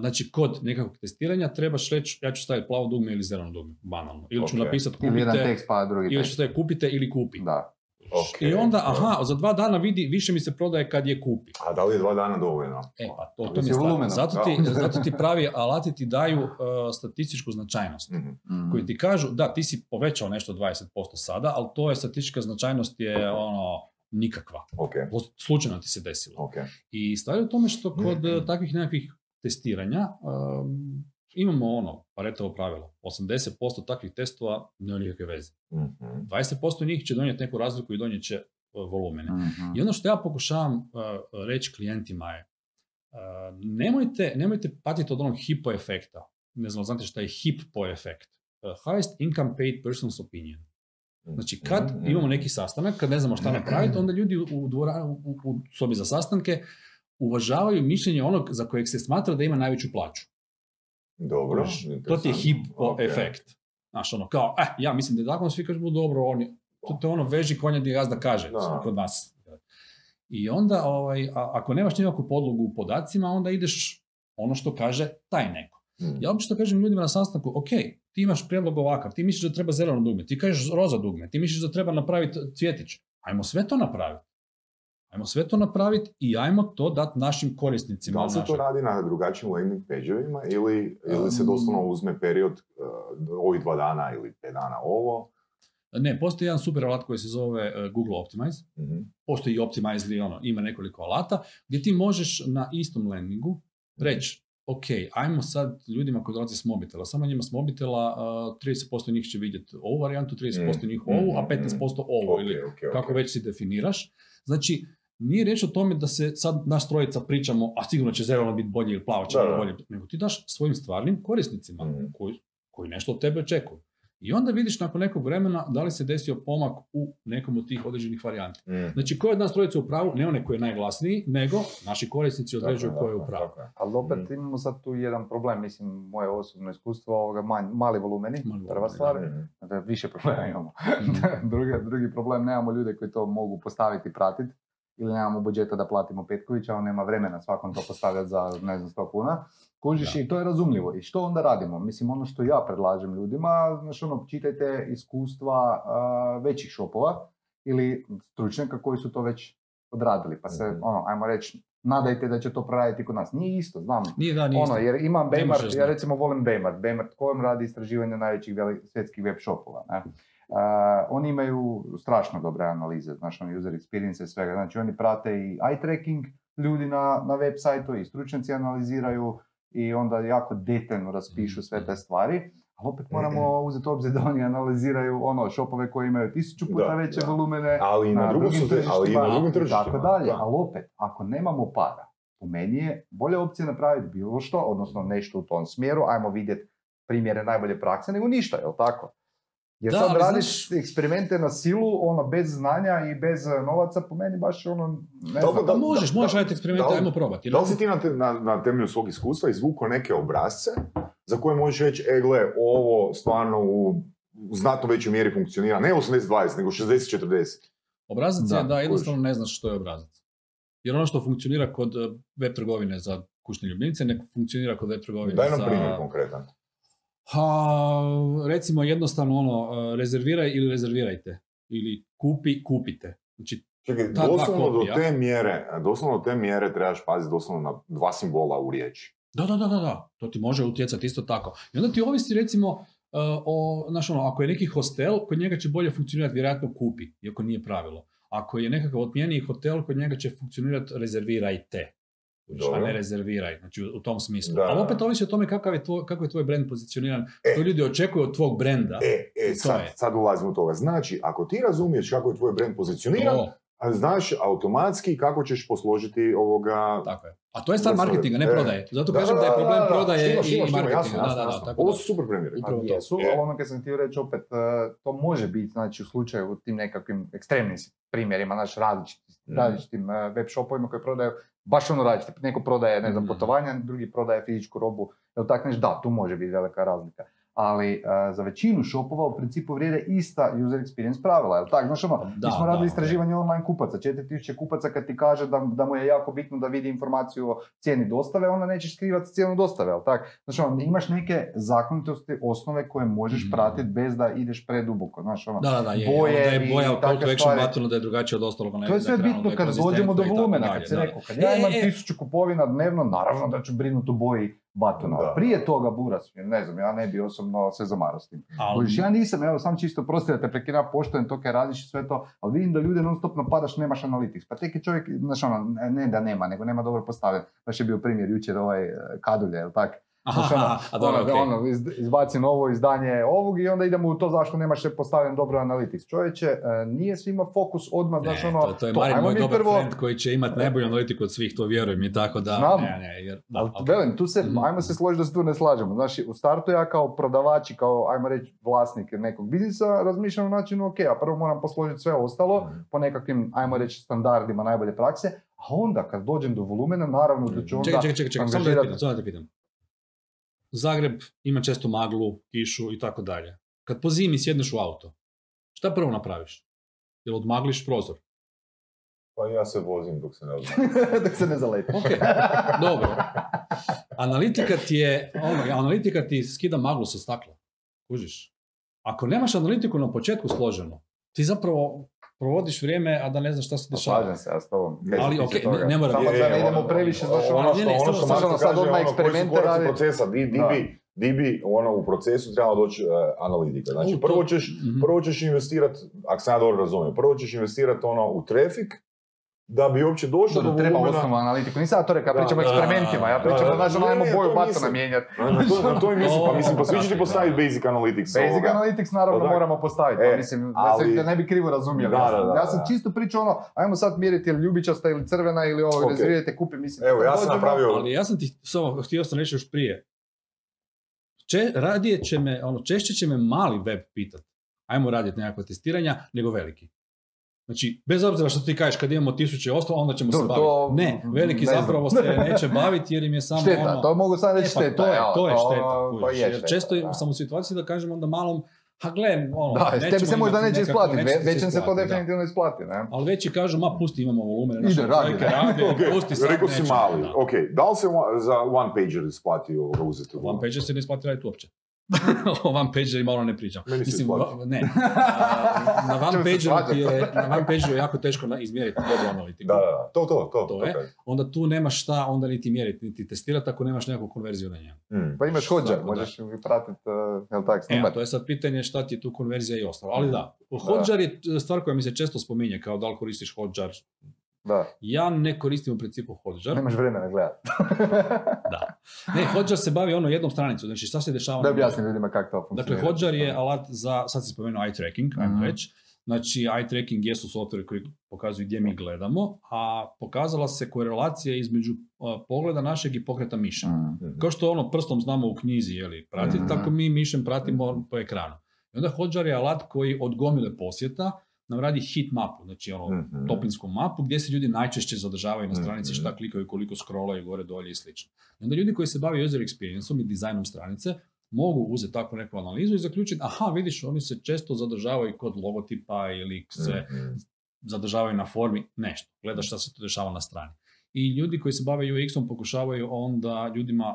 S3: Znači, kod nekakvog testiranja trebaš reći, ja ću staviti plavo dugme ili zeleno dugme, banalno. Ili ću
S1: Ok.
S3: napisati
S2: Ili jedan
S3: kupite,
S2: tekst pa drugi
S3: ili ću staviti kupite ili kupi.
S2: Da.
S1: Ok,
S3: I onda,
S1: dobro.
S3: aha, za dva dana vidi, više mi se prodaje kad je kupi.
S1: A da li je dva dana dovoljno?
S3: E pa, to, to
S2: Ovisi
S3: mi je
S2: o
S3: stvar.
S2: volumenu.
S3: Zato ti, zato ti pravi alati ti daju uh, statističku značajnost.
S1: Mhm.
S2: Mhm.
S3: Koji ti kažu, da, ti si povećao nešto 20% sada, ali to je statistička značajnost je ono, nikakva.
S1: Ok,
S3: Slučajno ti se desilo.
S1: ok.
S3: I stvar je u tome što kod
S1: Mhm.
S3: eh, takvih nekakvih testiranja um, imamo ono, Paretovo pravilo, 80% takvih testova nema nikakve veze.
S1: Mhm.
S3: 20% njih će donijeti neku razliku i donijet će eh, volumene.
S2: Mhm.
S3: I ono što ja pokušavam uh, reći klijentima je, uh, nemojte, nemojte patiti od onog hipo efekta. Ne znam, znate šta je hipo efekt. Uh, highest income paid person's opinion. Znači, kad
S1: Mhm.
S3: imamo neki sastanak, kad ne znamo šta napraviti, onda ljudi u, u, dvora- u, u sobi za sastanke uvažavaju mišljenje onog za kojeg se smatra da ima najveću plaću.
S1: Dobro.
S3: To ti je hipo
S1: Ok.
S3: efekt. Znaš, ono, kao, eh, ja mislim da je tako, svi kažu, dobro, on je, to, to je ono veži konja gdje gazda kaže,
S1: Da.
S3: kod nas. I onda, ovaj, a, ako nemaš nikakvu podlogu u podacima, onda ideš ono što kaže taj neko.
S1: Mhm.
S3: Ja obično kažem ljudima na sastanku, ok, ti imaš prijedlog ovakav, ti misliš da treba zeleno dugme, ti kažeš roza dugme, ti misliš da treba napraviti cvjetić. Ajmo sve to napraviti. Ajmo sve to napraviti i ajmo to dati našim korisnicima.
S1: Da li se to radi na drugačijim landing page-evima ili, ili se doslovno uzme period uh, ovih dva dana ili pet dana ovo?
S3: Ne, postoji jedan super alat koji se zove eh, Google Optimize.
S1: Mhm.
S3: Postoji i Optimize, ono, ima nekoliko alata, gdje ti možeš na istom landingu reći, ok, ajmo sad ljudima koji dolaze s mobitela, samo njima s mobitela uh, 30% njih će vidjeti ovu varijantu, 30% njih ovu, a
S1: Mhm,
S3: 15% ovu,
S1: Ok,
S3: ili kako već si definiraš. Znači, nije riječ o tome da se sad naš trojica pričamo, a sigurno će zeleno biti bolje ili plavo će
S1: Da,
S3: biti
S1: da.
S3: bolje, nego ti daš svojim stvarnim korisnicima
S1: Mhm.
S3: koji, koji nešto od tebe očekuju. I onda vidiš nakon nekog vremena da li se desio pomak u nekom od tih određenih varijanti.
S1: Mhm.
S3: Znači, ko je od nas trojica u pravu, ne onaj koji je najglasniji, nego naši korisnici određuju
S1: Tako
S3: ko je u pravu.
S2: Ali opet
S1: Mhm.
S2: imamo sad tu jedan problem, mislim, moje osobno iskustvo, ovoga manj, mali volumeni,
S3: Mali
S2: prva
S3: volumeni,
S2: stvar, da više problema imamo.
S3: Mhm.
S2: drugi, drugi problem, nemamo ljude koji to mogu postaviti i pratiti, ili nemamo budžeta da platimo Petkovića, on nema vremena svakom to postavljati za, ne znam, 100 kuna. Kužiš
S3: Da.
S2: i to je razumljivo. I što onda radimo? Mislim, ono što ja predlažem ljudima, znaš, ono, čitajte iskustva a, većih shopova ili stručnjaka koji su to već odradili. Pa se,
S1: Mhm.
S2: ono, ajmo reći, nadajte da će to proraditi kod nas. Nije isto, znam.
S3: Nije da, nije
S2: Ono,
S3: isto.
S2: jer imam
S3: možeš
S2: ja recimo volim Baymart. Baymart kojom radi istraživanje najvećih svjetskih web shopova. Ne? Uh, oni imaju strašno dobre analize, znači ono, user experience i svega. Znači oni prate i eye tracking ljudi na, na web sajtu i stručnjaci analiziraju i onda jako detaljno raspišu sve te stvari. Ali opet moramo uzeti u obzir da oni analiziraju ono, shopove koji imaju tisuću puta
S1: Da,
S2: veće
S1: da.
S2: volumene,
S1: Ali i na, drugom
S2: drugim
S1: su, ali i na
S2: tržištima
S1: drugim tržištima.
S2: tako dalje.
S1: Da.
S2: Ali opet, ako nemamo para, po meni je bolja opcija napraviti bilo što, odnosno nešto u tom smjeru, ajmo vidjeti primjere najbolje prakse, nego ništa, jel tako? Jer
S3: Da,
S2: sad radiš
S3: znaš-
S2: eksperimente na silu, ono, bez znanja i bez eh, novaca, po meni baš ono, ne
S1: Dobro,
S2: znam.
S3: Da,
S1: da-
S3: možeš,
S1: da-
S3: možeš
S1: da-
S3: raditi eksperimente,
S1: da
S3: ajmo probati.
S1: Da li si ti na, te- na, na temelju svog iskustva izvukao neke obrazce za koje možeš reći, e gle, ovo stvarno u, znatno većoj mjeri funkcionira, ne 80-20, nego 60-40?
S3: Obrazac je
S2: Da,
S3: da jednostavno ne znaš što je obrazac. Jer ono što funkcionira kod eh, web trgovine za kućne ljubimce ne funkcionira kod web trgovine
S1: Daj nam
S3: za...
S1: primjer konkretan.
S3: Ha, recimo jednostavno ono, eh, rezerviraj ili rezervirajte. Ili kupi, kupite. Znači,
S1: Čekaj, doslovno do te mjere, doslovno do te mjere trebaš paziti doslovno na dva simbola u riječi.
S3: Da, da, da, da, da, to ti može utjecati isto tako. I onda ti ovisi recimo uh, o, znaš ono, ako je neki hostel, kod njega će bolje funkcionirati vjerojatno kupi, iako nije pravilo. Ako je nekakav otmijeniji hotel, kod njega će funkcionirati rezervirajte. A
S1: Dobro.
S3: ne rezerviraj, znači u, tom smislu.
S1: Da,
S3: Ali
S1: da.
S3: opet ovisi o tome kakav je tvoj, kako je tvoj brand pozicioniran,
S1: E.
S3: što ljudi očekuju od tvog brenda.
S1: E, e
S3: To
S1: sad,
S3: je.
S1: sad ulazimo u toga. Znači, ako ti razumiješ kako je tvoj brand pozicioniran,
S3: To,
S1: a znaš automatski kako ćeš posložiti ovoga...
S3: tako je. A to je stvar
S1: Da
S3: marketinga, ne
S1: e.
S3: prodaje. Zato kažem da je problem prodaje i marketinga. Da, da, da,
S1: Ovo
S3: da.
S1: su super primjeri.
S3: Upravo to.
S2: jesu,
S1: Je.
S2: ali ono kad sam htio reći opet, e, to može biti, znači u slučaju u tim nekakvim ekstremnim primjerima, znači različitim,
S1: Mhm.
S2: različitim e, web shopovima koji prodaju baš ono različite. Neko prodaje, ne znam,
S3: Mhm.
S2: putovanja, drugi prodaje fizičku robu, jel tak nešto, da, tu može biti velika razlika. Ali e, za većinu shopova u principu vrijede ista user experience pravila, jel tak? Znaš ono,
S3: Da,
S2: mi smo radili
S3: da,
S2: istraživanje online kupaca, 4000 kupaca kad ti kaže da, da mu je jako bitno da vidi informaciju o cijeni dostave, onda nećeš skrivati cijenu dostave, jel tak? Znaš ono, imaš neke zakonitosti, osnove koje možeš
S3: Mhm.
S2: pratiti bez da ideš preduboko, znaš ono.
S3: Da, da, da, je.
S2: Boje
S3: Onda je
S2: i
S3: boja call
S2: takve stvari.
S3: buttonu da je drugačije od ostalog.
S2: To je sve bitno kad dođemo do volumena, kad se rekao, kad ja imam tisuću kupovina dnevno, naravno da ću brinuti o boji batona.
S1: Da.
S2: Prije toga buras, ne znam, ja ne bi osobno se zamarao s tim.
S3: Ali,
S2: ja nisam, evo sam čisto prosti da te prekidam, poštujem to kaj radiš i sve to, ali vidim da ljude non stop napadaš, nemaš analytics. Pa tek je čovjek, znaš ono, ne- ne da nema, nego nema dobro postavljen. Baš je bio primjer jučer ovaj eh, Kadulje, jel tak?
S3: Aha,
S2: Znaš, ono,
S3: a dobro,
S2: ono,
S3: okej.
S2: ono, iz, izbaci novo izdanje ovog i onda idemo u to zašto nemaš postavljen dobro analytics. Čovječe, eh, nije svima fokus odmah,
S3: Ne,
S2: znaš ono,
S3: to, to je Marin
S2: ajmo
S3: moj dobar
S2: prvo-
S3: friend koji će imati najbolju analitiku od svih, to vjerujem i tako da,
S2: Znam.
S3: ne, ne, jer, da,
S2: Ali
S3: ok.
S2: velim, tu se,
S3: Mhm.
S2: ajmo se složiti da se tu ne slažemo. Znači, u startu ja kao prodavač i kao, ajmo reći, vlasnik nekog biznisa razmišljam na načinu, ok, a prvo moram posložiti sve ostalo po nekakvim, ajmo reći, standardima najbolje prakse, a onda kad dođem do volumena, naravno da ću onda...
S3: Čekaj, čekaj, čekaj, čekaj, samo da te pitam. Zagreb ima često maglu, kišu i tako dalje. Kad po zimi sjedneš u auto, šta prvo napraviš? Jel odmagliš prozor?
S1: Pa ja se vozim dok se ne odmah.
S2: dok se ne zaleti.
S3: Ok, dobro. Analitika ti je, ono, analitika ti skida maglu sa stakla. Kužiš? Ako nemaš analitiku na početku složenu, ti zapravo provodiš vrijeme, a da ne znaš šta se dešava.
S2: Slažem se ja s tobom.
S1: Ne,
S3: ali okej, ne-
S2: toga.
S3: ne mora
S2: Samo da ne idemo
S1: ono-
S2: previše, znaš
S1: ono,
S2: ono,
S3: Ne,
S1: što,
S3: ne,
S1: ono što
S3: samo
S1: Marko
S2: sad
S1: kaže,
S2: odmah
S1: ono, koji su
S2: eksperimente
S1: koraci procesa, di, di bi, di bi ono, u procesu trebala doći e, analitika. Znači, prvo ćeš,
S3: Mhm.
S1: prvo ćeš investirati, ako sam ja dobro razumijem, prvo ćeš investirati ono u trafik, da bi uopće došlo do
S2: Dobro, treba
S1: volumena.
S2: osnovnu analitiku. Nisam ja to rekao, ja
S1: Da,
S2: pričam o
S3: da,
S2: eksperimentima, ja
S3: da,
S2: pričam
S1: da,
S2: o znači, ono, ajmo boju
S1: to
S2: batona mijenjati.
S1: Na, to, i mislim, pa mislim, pa svi ćete
S3: Da.
S1: postaviti basic analytics.
S2: Basic
S1: ovoga.
S2: Analytics naravno
S1: da.
S2: moramo postaviti, pa
S1: E,
S2: mislim, da, se, da ne bi krivo razumjeli.
S1: Da,
S2: ja, sam,
S1: da, da,
S2: ja sam
S1: da.
S2: čisto pričao ono, ajmo sad mjeriti je li ljubičasta ili crvena ili ovo, rezervirajte, kupi, mislim.
S1: Evo, ja sam napravio...
S3: Ali ja sam ti, samo htio sam reći još prije. Če, radije će me, ono, češće će me mali web pitat, ajmo raditi nekakva testiranja, nego veliki. Znači, bez obzira što ti kažeš kad imamo tisuće ostalo, onda ćemo se baviti.
S2: to-
S3: Ne, veliki
S2: ne znam.
S3: zapravo se neće baviti jer im je samo
S2: Šteta,
S3: ono...
S2: to mogu sad reći
S3: E, pa
S2: šteta.
S3: to je, to je šteta.
S2: to je
S3: jer često
S2: da.
S3: sam u situaciji da kažem onda malom, ha gle, ono,
S2: Da, tebi se možda neće isplatiti,
S3: neće
S2: ve- većem se to
S3: isplatiti, da.
S2: definitivno isplati, ne?
S3: Ali veći kažu, ma pusti, imamo volumen.
S2: Ide,
S3: naše
S2: radi,
S3: brojke
S2: ne?
S3: rade,
S1: Ok,
S3: pusti sad,
S1: rekao si mali.
S3: da.
S1: Ok, da li se one- za one pager isplati uzeti?
S3: One page se ne isplati raditi uopće. o one page malo ne pričam.
S1: Meni
S3: Mislim, va- ne. A, na one
S2: Ćemo se
S3: page
S2: svađati.
S3: je, na one page je jako teško na- izmjeriti dobru analitiku.
S1: Da, da, da, to, to, to.
S3: To je.
S1: kažem.
S3: Onda tu nemaš šta onda niti mjeriti, niti testirati ako nemaš nekakvu konverziju na njemu.
S1: Mm.
S2: Pa imaš hođa, možeš mi pratiti, uh, jel tak,
S3: E, a
S2: snimat.
S3: to je sad pitanje šta ti je tu konverzija i ostalo. Ali da, Hodžar je stvar koja mi se često spominje, kao da li koristiš Hodžar.
S2: Da,
S3: Ja ne koristim u principu Hodžar.
S2: nemaš vremena gledati.
S3: Da. Ne, Hodžar se bavi ono jednom stranicom, znači šta se dešava
S2: Da objasnim ljudima kako to
S3: Dakle,
S2: funkcionira.
S3: Hodjar je alat za, sad si spomenuo eye tracking, ajmo
S2: Mhm.
S3: reći. Znači, eye tracking jesu software koji pokazuju gdje mi gledamo, a pokazala se korelacija između a, pogleda našeg i pokreta miša.
S2: Mm.
S1: Mhm.
S3: Kao što ono prstom znamo u knjizi, jeli, pratiti,
S2: Mhm.
S3: tako mi mišem pratimo po ekranu. I onda Hodjar je alat koji od gomile posjeta nam radi hit mapu, znači ono
S1: Mhm.
S3: topinsku mapu gdje se ljudi najčešće zadržavaju na stranici,
S1: Mhm.
S3: šta klikaju, koliko scrollaju gore, dolje i slično. I onda ljudi koji se bave user experienceom i dizajnom stranice mogu uzeti takvu neku analizu i zaključiti, aha, vidiš, oni se često zadržavaju kod logotipa ili se
S1: Mhm.
S3: zadržavaju na formi nešto. Gledaš šta se to dešava na strani. I ljudi koji se bave UX-om pokušavaju onda ljudima,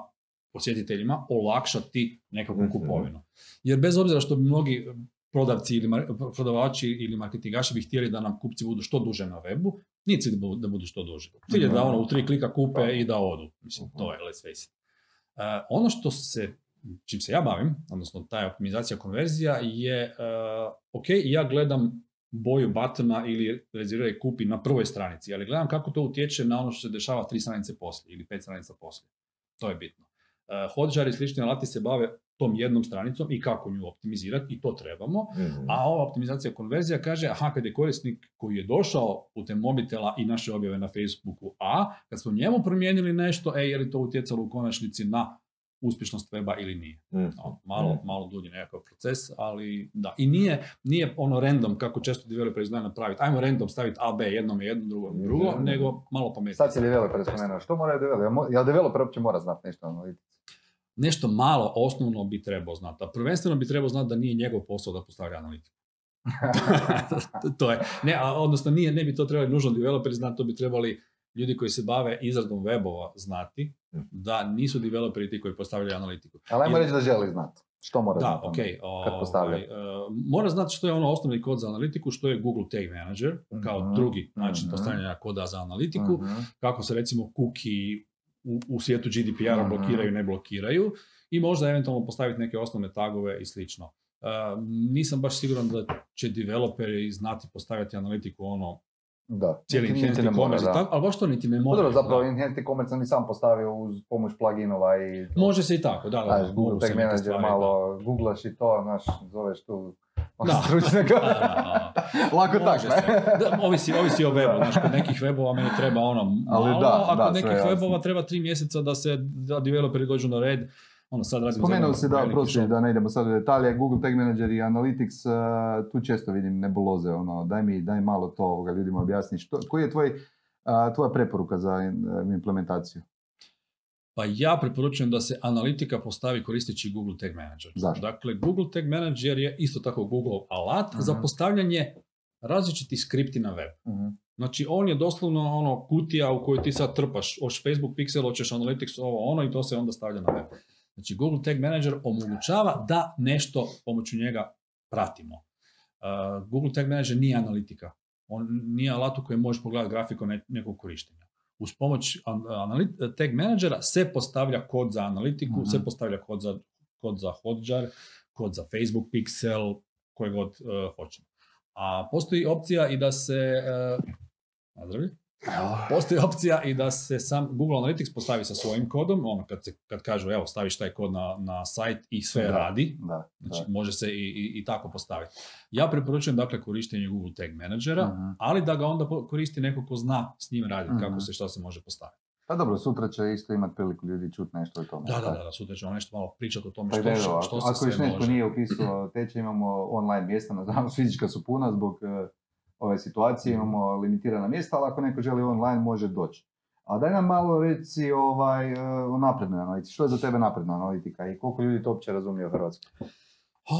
S3: posjetiteljima, olakšati nekakvu
S1: Mhm.
S3: kupovinu. Jer bez obzira što bi mnogi prodavci ili mar- prodavači ili marketingaši bi htjeli da nam kupci budu što duže na webu, nije cilj da budu, što duže. Cilj je da ono u tri klika kupe i da odu. Mislim, to je, let's face it. E, ono što se, čim se ja bavim, odnosno ta optimizacija konverzija je, e, ok, ja gledam boju batona ili rezerviraj kupi na prvoj stranici, ali gledam kako to utječe na ono što se dešava tri stranice poslije ili pet stranica poslije. To je bitno. E, Hotjar i slični alati se bave tom jednom stranicom i kako nju optimizirati i to trebamo.
S1: Mhm.
S3: A ova optimizacija konverzija kaže, aha, kad je korisnik koji je došao putem mobitela i naše objave na Facebooku A, kad smo njemu promijenili nešto, e, je li to utjecalo u konačnici na uspješnost weba ili nije.
S1: Mhm.
S3: No, malo, malo dulji nekakav proces, ali da. I nije, nije ono random kako često developeri znaju napraviti. Ajmo random staviti A, B, jednom je jedno, drugom drugo,
S1: Mhm.
S3: nego malo pametnije.
S2: Sad si developer spomenuo, što moraju developer? Jel developer uopće mora znati nešto o analitici?
S3: Nešto malo osnovno bi trebao znati. A prvenstveno bi trebao znati da nije njegov posao da postavlja analitiku. to je. Ne, a, odnosno nije, ne bi to trebali nužno developeri znati, to bi trebali ljudi koji se bave izradom webova znati,
S1: Mhm.
S3: da nisu developeri ti koji postavljaju analitiku.
S2: Ali ajmo reći da želi znati. Što mora
S3: Da,
S2: znati?
S3: ok.
S2: kad postavlja.
S3: ovaj, e, mora znati što je ono osnovni kod za analitiku, što je Google Tag Manager, kao
S2: Mhm,
S3: drugi način
S2: mhm.
S3: postavljanja koda za analitiku,
S2: Mhm.
S3: kako se recimo cookie u, u svijetu GDPR-a blokiraju, ne blokiraju i možda eventualno postaviti neke osnovne tagove i slično. E, nisam baš siguran da će developeri znati postaviti analitiku ono
S2: Da.
S3: cijeli
S2: Niti-
S3: enhanced
S2: mora,
S3: e-commerce
S2: da.
S3: tako, ali baš to niti ne mora.
S2: Dobro, zapravo Enhanced e-commerce on i sam postavio uz pomoć pluginova i...
S3: Može se i tako, da, da. Da,
S2: Google Tag Manager
S3: da.
S2: malo googlaš i to, znaš, zoveš tu
S3: Da.
S2: stručnjaka. Lako tako,
S3: se.
S2: ne?
S3: Da, ovisi, ovisi o webu, znaš, kod nekih webova meni treba ono malo,
S2: Ali da,
S3: a kod nekih
S2: jasno.
S3: webova treba tri mjeseca da se, da developeri dođu na red, ono sad
S2: Spomenuo si da,
S3: shop.
S2: da ne idemo sad u detalje, Google Tag Manager i Analytics, uh, tu često vidim nebuloze, ono, daj mi, daj malo to ovoga, ljudima objasni. Što, koji je tvoj, uh, tvoja preporuka za uh, implementaciju?
S3: Pa ja preporučujem da se analitika postavi koristeći Google Tag Manager.
S2: Zašto?
S3: Dakle, Google Tag Manager je isto tako Google alat za
S2: Mhm.
S3: postavljanje različitih skripti na web. Znači, on je doslovno ono kutija u koju ti sad trpaš, hoćeš Facebook Pixel, hoćeš Analytics, ovo ono i to se onda stavlja na web. Znači, Google Tag Manager omogućava da nešto pomoću njega pratimo. Uh, Google Tag Manager nije analitika. On nije alat u kojem možeš pogledati grafiko ne- nekog korištenja. Uz pomoć an- anali- Tag Managera se postavlja kod za analitiku,
S2: Mhm.
S3: se postavlja kod za, kod za Hotjar, kod za Facebook Pixel, koje god uh, hoćemo. A postoji opcija i da se... Uh? Postoji opcija i da se sam Google Analytics postavi sa svojim kodom, ono kad, se, kad kažu evo staviš taj kod na, na sajt i sve
S2: Da.
S3: radi,
S2: Da,
S3: znači
S2: da.
S3: može se i, i, i tako postaviti. Ja preporučujem dakle korištenje Google Tag Managera,
S2: Mhm.
S3: ali da ga onda koristi neko ko zna s njim raditi,
S2: Mhm.
S3: kako se šta se može postaviti.
S2: Pa dobro, sutra će isto imati priliku ljudi čuti nešto o tome.
S3: Da, da, da, da, sutra ćemo nešto malo pričati o tome
S2: Pa
S3: što,
S2: evo,
S3: što, što se
S2: ako još
S3: sve
S2: netko
S3: može.
S2: nije upisao tečaj, imamo online mjesta, nažalost fizička su puna zbog e, ove situacije,
S3: Mhm.
S2: imamo limitirana mjesta, ali ako neko želi online može doći. A daj nam malo reci ovaj, e, o naprednoj analitici. Što je za tebe napredna analitika i koliko ljudi to uopće razumije u Hrvatskoj?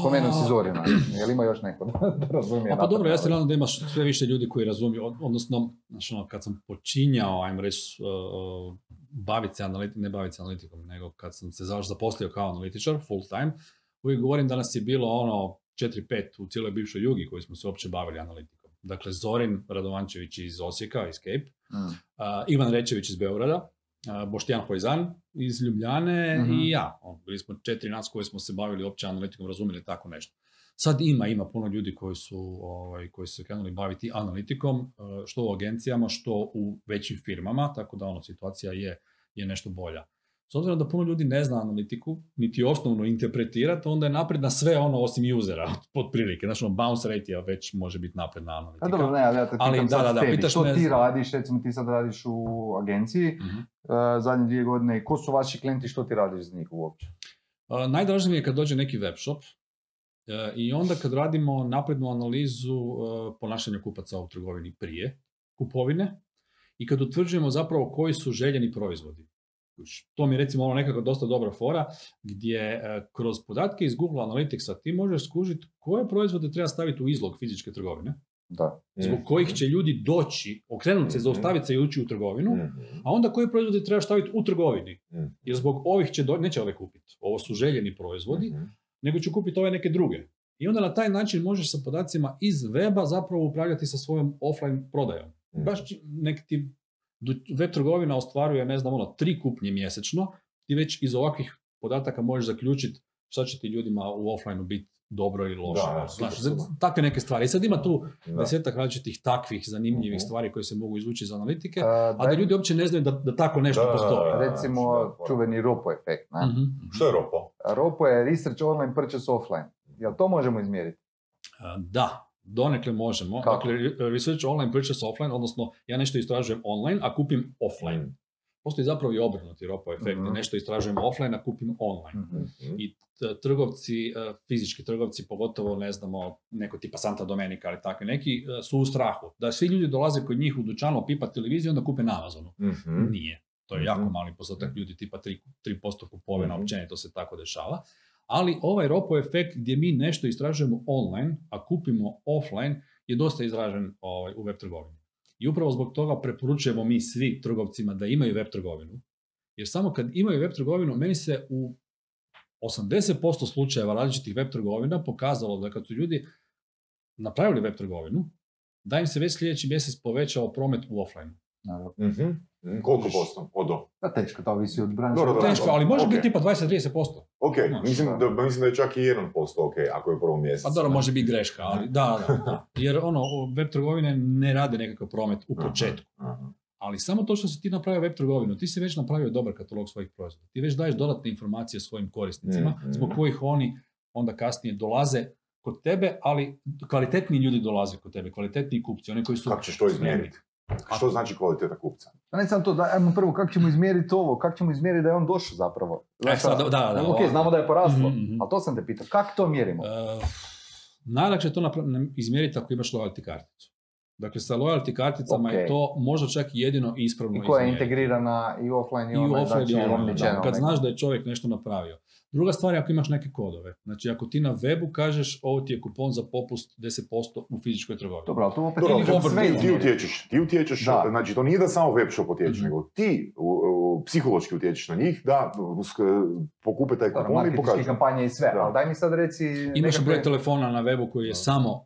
S2: Spomenuo si Zorina, je li ima još neko da, razumije
S3: A pa dobro, ja se nadam da imaš sve više ljudi koji razumiju, od- odnosno, znači ono, kad sam počinjao, ajmo reći, uh, baviti se analitikom, ne baviti se analitikom, nego kad sam se zaposlio kao analitičar, full time, uvijek govorim da nas je bilo ono 4-5 u cijeloj bivšoj jugi koji smo se uopće bavili analitikom. Dakle, Zorin Radovančević iz Osijeka, Escape,
S2: Mm.
S3: uh, Ivan Rečević iz Beograda, uh, Boštijan Hojzan iz Ljubljane
S2: Mhm.
S3: i ja. On, bili smo četiri nas koji smo se bavili opće analitikom, razumjeli tako nešto. Sad ima, ima puno ljudi koji su, ovaj, koji su se krenuli baviti analitikom, uh, što u agencijama, što u većim firmama, tako da ono, situacija je, je nešto bolja. S obzirom da puno ljudi ne zna analitiku, niti osnovno interpretirati, onda je napredna sve ono osim usera, otprilike. Znači, ono, bounce rate je već može biti napredna analitika.
S2: A dobro, ne, ali ja te pitam
S3: da,
S2: sad
S3: da, da,
S2: tebi,
S3: pitaš
S2: što
S3: me-
S2: ti radiš, recimo ti sad radiš u agenciji, e, zadnje dvije godine, ko su vaši klijenti, što ti radiš za njih uopće?
S3: Uh, najdraže mi je kad dođe neki web shop uh, i onda kad radimo naprednu analizu ponašanja kupaca u trgovini prije kupovine i kad utvrđujemo zapravo koji su željeni proizvodi. Kuš, To mi je recimo ono nekako dosta dobra fora gdje uh, kroz podatke iz Google Analyticsa ti možeš skužiti koje proizvode treba staviti u izlog fizičke trgovine
S2: Da.
S3: zbog
S1: Mhm.
S3: kojih će ljudi doći, okrenuti se,
S1: Mhm.
S3: zaustaviti se i ući u trgovinu,
S1: Mhm.
S3: a onda koji proizvodi trebaš staviti u trgovini. Jer zbog ovih će, do... neće ove kupiti. Ovo su željeni proizvodi, nego će kupiti ove neke druge. I onda na taj način možeš sa podacima iz weba zapravo upravljati sa svojom offline prodajom. Baš či- nek ti web trgovina ostvaruje, ne znam, ono, tri kupnje mjesečno, ti već iz ovakvih podataka možeš zaključiti šta će ti ljudima u offlineu biti dobro ili loše.
S1: Da,
S3: Znaš,
S1: super.
S3: takve neke stvari. I sad ima tu
S1: Da.
S3: desetak različitih takvih zanimljivih
S1: Mhm.
S3: stvari koje se mogu izvući iz analitike,
S2: A,
S3: a da ljudi uopće ne znaju da, da tako nešto
S1: Da, da,
S3: postoji.
S1: da, da.
S2: recimo
S1: da,
S2: čuveni ROPO efekt. Ne?
S3: Mhm.
S1: Što je ropo?
S2: ROPO je Research Online Purchase Offline. Jel to možemo izmjeriti?
S3: Da, donekle možemo.
S2: Kako?
S3: Dakle, re- research online, purchase offline, odnosno ja nešto istražujem online, a kupim offline.
S1: Mhm.
S3: Postoji zapravo i obrnuti ropo efekt.
S2: Mhm.
S3: Nešto istražujem offline, a kupim online.
S2: Mhm.
S1: Mhm.
S3: I trgovci, e, fizički trgovci, pogotovo ne znamo, neko tipa Santa Domenica ili takvi neki, e, su u strahu. Da svi ljudi dolaze kod njih u dućanu opipa televiziju, onda kupe na Amazonu.
S1: Mhm.
S3: Nije. To je
S1: Mhm.
S3: jako mali postotak ljudi, tipa 3%, 3% kupovina,
S1: Mhm.
S3: općenito se tako dešava. Ali ovaj ropo efekt gdje mi nešto istražujemo online, a kupimo offline, je dosta izražen ovaj, u web trgovini. I upravo zbog toga preporučujemo mi svi trgovcima da imaju web trgovinu. Jer samo kad imaju web trgovinu, meni se u 80% slučajeva različitih web trgovina pokazalo da kad su ljudi napravili web trgovinu, da im se već sljedeći mjesec povećao promet u offline.
S1: Mhm. Mhm. Koliko posto? Od do?
S2: Da, teško, to ovisi od branša.
S3: Teško, ali može biti tipa 20-30%.
S1: Ok, mislim
S2: da.
S1: da, mislim da je čak i 1% ok, ako je u prvom mjesecu.
S3: Pa dobro, može biti greška, ali da, da, da. Jer ono, web trgovine ne rade nekakav promet u početku.
S1: aha.
S3: Ali samo to što si ti napravio web trgovinu, ti si već napravio dobar katalog svojih proizvoda. Ti već daješ dodatne informacije svojim korisnicima,
S1: Mhm.
S3: zbog kojih oni onda kasnije dolaze kod tebe, ali kvalitetni ljudi dolaze kod tebe, kvalitetni kupci, oni koji su...
S1: Kako ćeš to izmjeriti? Što znači kvaliteta kupca?
S2: Pa ne samo to, da, ajmo prvo, kako ćemo izmjeriti ovo, kako ćemo izmjeriti da je on došao zapravo?
S3: E, sad, da, da, da,
S2: ok,
S3: ovo-
S2: znamo da je poraslo,
S3: Mhm, mhm.
S2: ali to sam te pitao, kako to mjerimo?
S3: Uh, najlakše je to napra- izmjeriti ako imaš loyalty karticu. Dakle, sa loyalty karticama
S2: Ok.
S3: je to možda čak i jedino ispravno
S2: I koja je
S3: izmjeriti.
S2: integrirana i offline i
S3: I
S2: online,
S3: offline
S2: znači
S3: i online, da, kad znaš da je čovjek nešto napravio. Druga stvar je ako imaš neke kodove. Znači, ako ti na webu kažeš ovo ti je kupon za popust 10% u fizičkoj trgovini.
S2: Dobro, ali to opet
S1: Dobro, to-
S2: sve
S1: ti, utječeš, ti utječeš,
S2: Da.
S1: znači to nije da samo web shop utječeš,
S3: Mhm.
S1: nego ti u, u, psihološki utječeš na njih da usk- pokupe taj
S2: Dobro,
S1: kupon i
S2: marketinške
S1: pokažu.
S2: kampanje i sve,
S1: Da.
S2: ali daj mi sad reci...
S3: Imaš
S2: nekakve-
S3: broj telefona na webu koji je
S1: Da.
S3: samo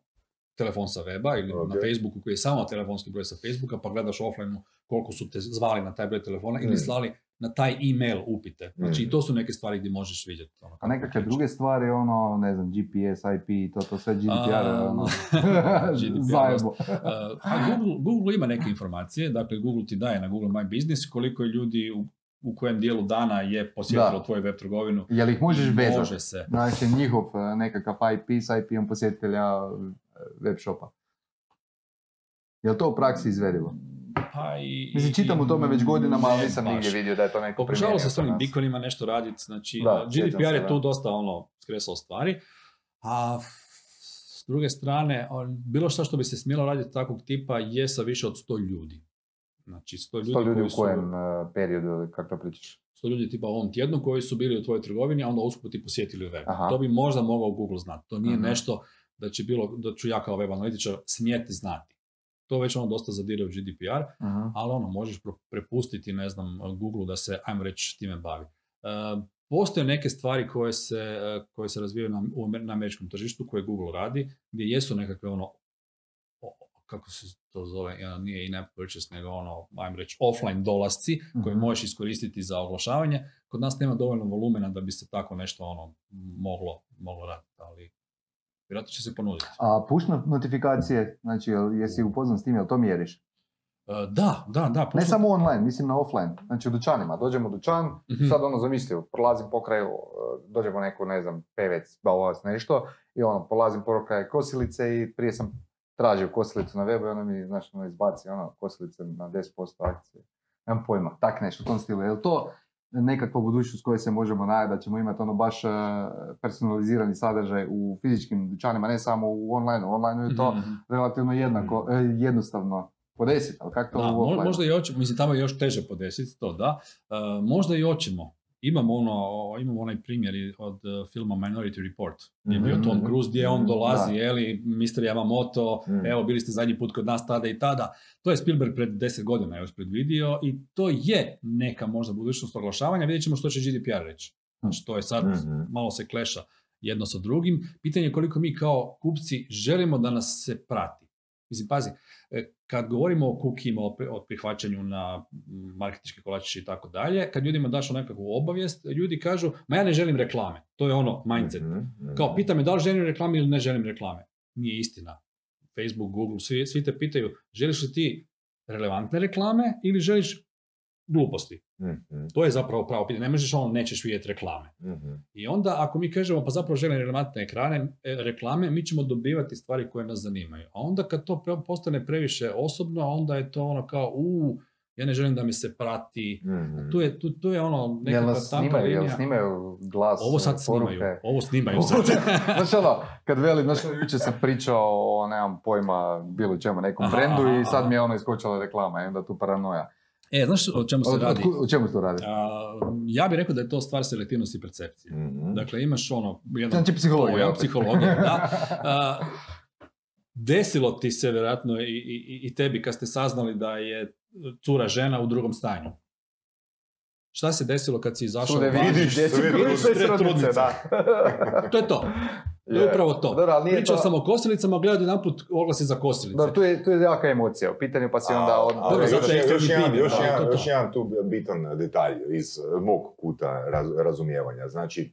S3: telefon sa weba ili
S1: Ok.
S3: na Facebooku koji je samo telefonski broj sa Facebooka, pa gledaš offline koliko su te zvali na taj broj telefona ili
S1: Mm.
S3: slali na taj email upite. Znači, i to su neke stvari gdje možeš vidjeti. ono,
S2: A nekakve druge stvari, ono, ne znam, GPS, IP, to, to sve GDPR,
S3: A,
S2: ono,
S3: GDPR, a Google, Google ima neke informacije, dakle Google ti daje na Google My Business koliko je ljudi u, u kojem dijelu dana je posjetilo
S2: Da.
S3: tvoju web trgovinu.
S2: Jel ih možeš vezati?
S3: Može se.
S2: Znači, njihov eh, nekakav IP s IP-om posjetitelja eh, web shopa. Jel to u praksi izvedivo?
S3: Pa i,
S2: Mislim, čitam o tome već godinama, ali nisam nigdje vidio da je to neko
S3: Pokušavalo se s onim bikonima nešto raditi, znači
S2: Da, sjećam
S3: GDPR je tu dosta ono skresao stvari, a s druge strane, bilo što što bi se smjelo raditi takvog tipa je sa više od 100 ljudi. Znači 100 ljudi,
S2: 100 ljudi
S3: koji
S2: u kojem eh, periodu, kako to pričaš?
S3: 100 ljudi tipa u ovom tjednu koji su bili u tvojoj trgovini, a onda usput ti posjetili web.
S2: Aha.
S3: To bi možda mogao Google znati. To nije
S2: Mhm.
S3: nešto da će bilo, da ću ja kao web analitičar smjeti znati. To već ono dosta zadire u GDPR,
S2: Mhm.
S3: ali ono, možeš prepustiti, ne znam, Google da se, ajmo reći, time bavi. E, postoje neke stvari koje se, e, koje se razvijaju na, na američkom tržištu, koje Google radi, gdje jesu nekakve ono, o- kako se to zove, nije in-app purchase, nego ono, ajmo reći, offline dolasci koje
S2: Mhm.
S3: možeš iskoristiti za oglašavanje. Kod nas nema dovoljno volumena da bi se tako nešto ono moglo, moglo raditi, ali vjerojatno će se ponuditi.
S2: A push not- notifikacije, znači, jesi upoznan s tim, jel to mjeriš?
S3: E, da, da, da.
S2: Ne samo online, mislim na offline. Znači u dućanima. Dođemo u dućan,
S3: Mhm.
S2: sad ono zamislio, prolazim pokraj, e, dođemo neku, ne znam, pevec, bavovac, nešto, i ono, polazim pokraj kosilice i prije sam tražio kosilicu na webu i ono mi, znaš, ono izbaci, ono, kosilice na 10% akcije. Nemam pojma, tak nešto, u tom stilu. Je to nekakva budućnost koje se možemo nadati da ćemo imati ono baš e, personalizirani sadržaj u fizičkim dućanima, ne samo u online. U online je to
S3: Mhm, mhm.
S2: relativno jednako, e, jednostavno podesiti, ali kako to
S3: Da,
S2: u offline?
S3: možda i hoćemo, mislim tamo je još teže podesiti to, da. E, možda i hoćemo. Imamo ono, imamo onaj primjer od uh, filma Minority Report, gdje je bio
S1: Mhm,
S3: Tom
S1: mhm.
S3: Cruise, gdje on dolazi,
S2: Da.
S3: je li, Mr. Yamamoto,
S1: Mhm.
S3: evo, bili ste zadnji put kod nas tada i tada. To je Spielberg pred deset godina još predvidio i to je neka možda budućnost oglašavanja, vidjet ćemo što će GDPR reći. Znači, to je sad,
S1: Mhm.
S3: malo se kleša jedno sa drugim. Pitanje je koliko mi kao kupci želimo da nas se prati. Mislim, pazi, e, kad govorimo o kukima, o pri- o prihvaćanju na marketinške kolačiće i tako dalje, kad ljudima daš nekakvu obavijest, ljudi kažu, ma ja ne želim reklame. To je ono mindset.
S1: Mhm, mhm.
S3: Kao, pita me da li želim reklame ili ne želim reklame. Nije istina. Facebook, Google, svi, svi te pitaju, želiš li ti relevantne reklame ili želiš gluposti?
S1: Mhm,
S3: To je zapravo pravo pitanje. Ne možeš ono, nećeš vidjeti reklame.
S1: mhm.
S3: I onda ako mi kažemo pa zapravo želim relevantne ekrane, e, reklame, mi ćemo dobivati stvari koje nas zanimaju. A onda kad to postane previše osobno, onda je to ono kao u ja ne želim da mi se prati.
S1: Mhm.
S3: Tu je, tu, tu je ono
S2: Jel
S3: nekakva tanka
S2: snimaju, jel snimaju glas,
S3: Ovo sad
S2: poruke?
S3: snimaju. Ovo snimaju sad.
S2: Znaš ono, kad veli, znaš ono, jučer sam pričao o, nemam pojma, bilo čemu, nekom brendu i sad mi je ono iskočila reklama i onda tu paranoja.
S3: E, znaš o čemu se
S2: O,
S3: radi?
S2: o, čemu se to radi?
S3: A, ja bih rekao da je to stvar selektivnosti percepcije.
S1: Mhm.
S3: Dakle, imaš ono, jedan
S2: Znači psihologija.
S3: pojam
S2: opet.
S3: psihologije, da. A, desilo ti se vjerojatno i, i, i tebi kad ste saznali da je cura žena u drugom stanju. Šta se desilo kad si izašao
S2: vidiš,
S1: Vidiš,
S2: vidiš,
S1: vidiš
S2: vidiš
S3: trudnice,
S2: da.
S3: To je to. To je upravo to.
S2: Dobro, ali nije
S3: Pričao
S2: to...
S3: sam o kosilicama, gledao jedan put oglasi za kosilice.
S2: Dobro, tu je, tu je jaka emocija u pitanju, pa si onda... Od...
S3: Dobro,
S1: još,
S3: zato je
S1: još, jedan, još,
S3: da,
S1: jedan,
S3: to je to.
S1: još jedan tu bitan detalj iz mog kuta raz- razumijevanja. Znači,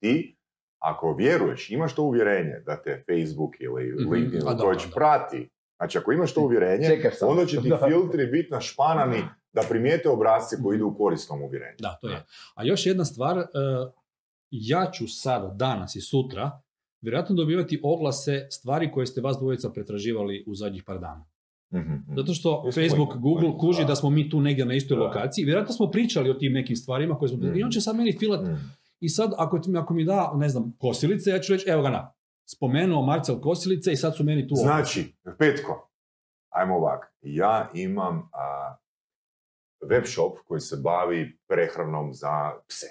S1: ti, ako vjeruješ, imaš to uvjerenje da te Facebook ili
S3: Mhm,
S1: LinkedIn Deutsch
S3: dobro.
S1: prati, znači ako imaš to uvjerenje, onda će ti
S2: Da.
S1: filtri biti našpanani da primijete obrazce koji idu u korisnom uvjerenju.
S3: Da, to je. A još jedna stvar, e, ja ću sada, danas i sutra, vjerojatno dobivati oglase stvari koje ste vas dvojica pretraživali u zadnjih par dana.
S1: Mhm, mhm.
S3: Zato što Facebook,
S1: point,
S3: Google
S1: point,
S3: kuži
S1: da.
S3: da smo mi tu negdje na istoj
S1: Da.
S3: lokaciji. Vjerojatno smo pričali o tim nekim stvarima koje smo...
S1: Mm.
S3: I on će sad meni filat
S1: Mhm.
S3: I sad, ako, ako mi da, ne znam, kosilice, ja ću reći, evo ga na. Spomenuo Marcel kosilice i sad su meni tu
S1: Znači, Petko, ajmo ovak, ja imam a, web shop koji se bavi prehranom za pse.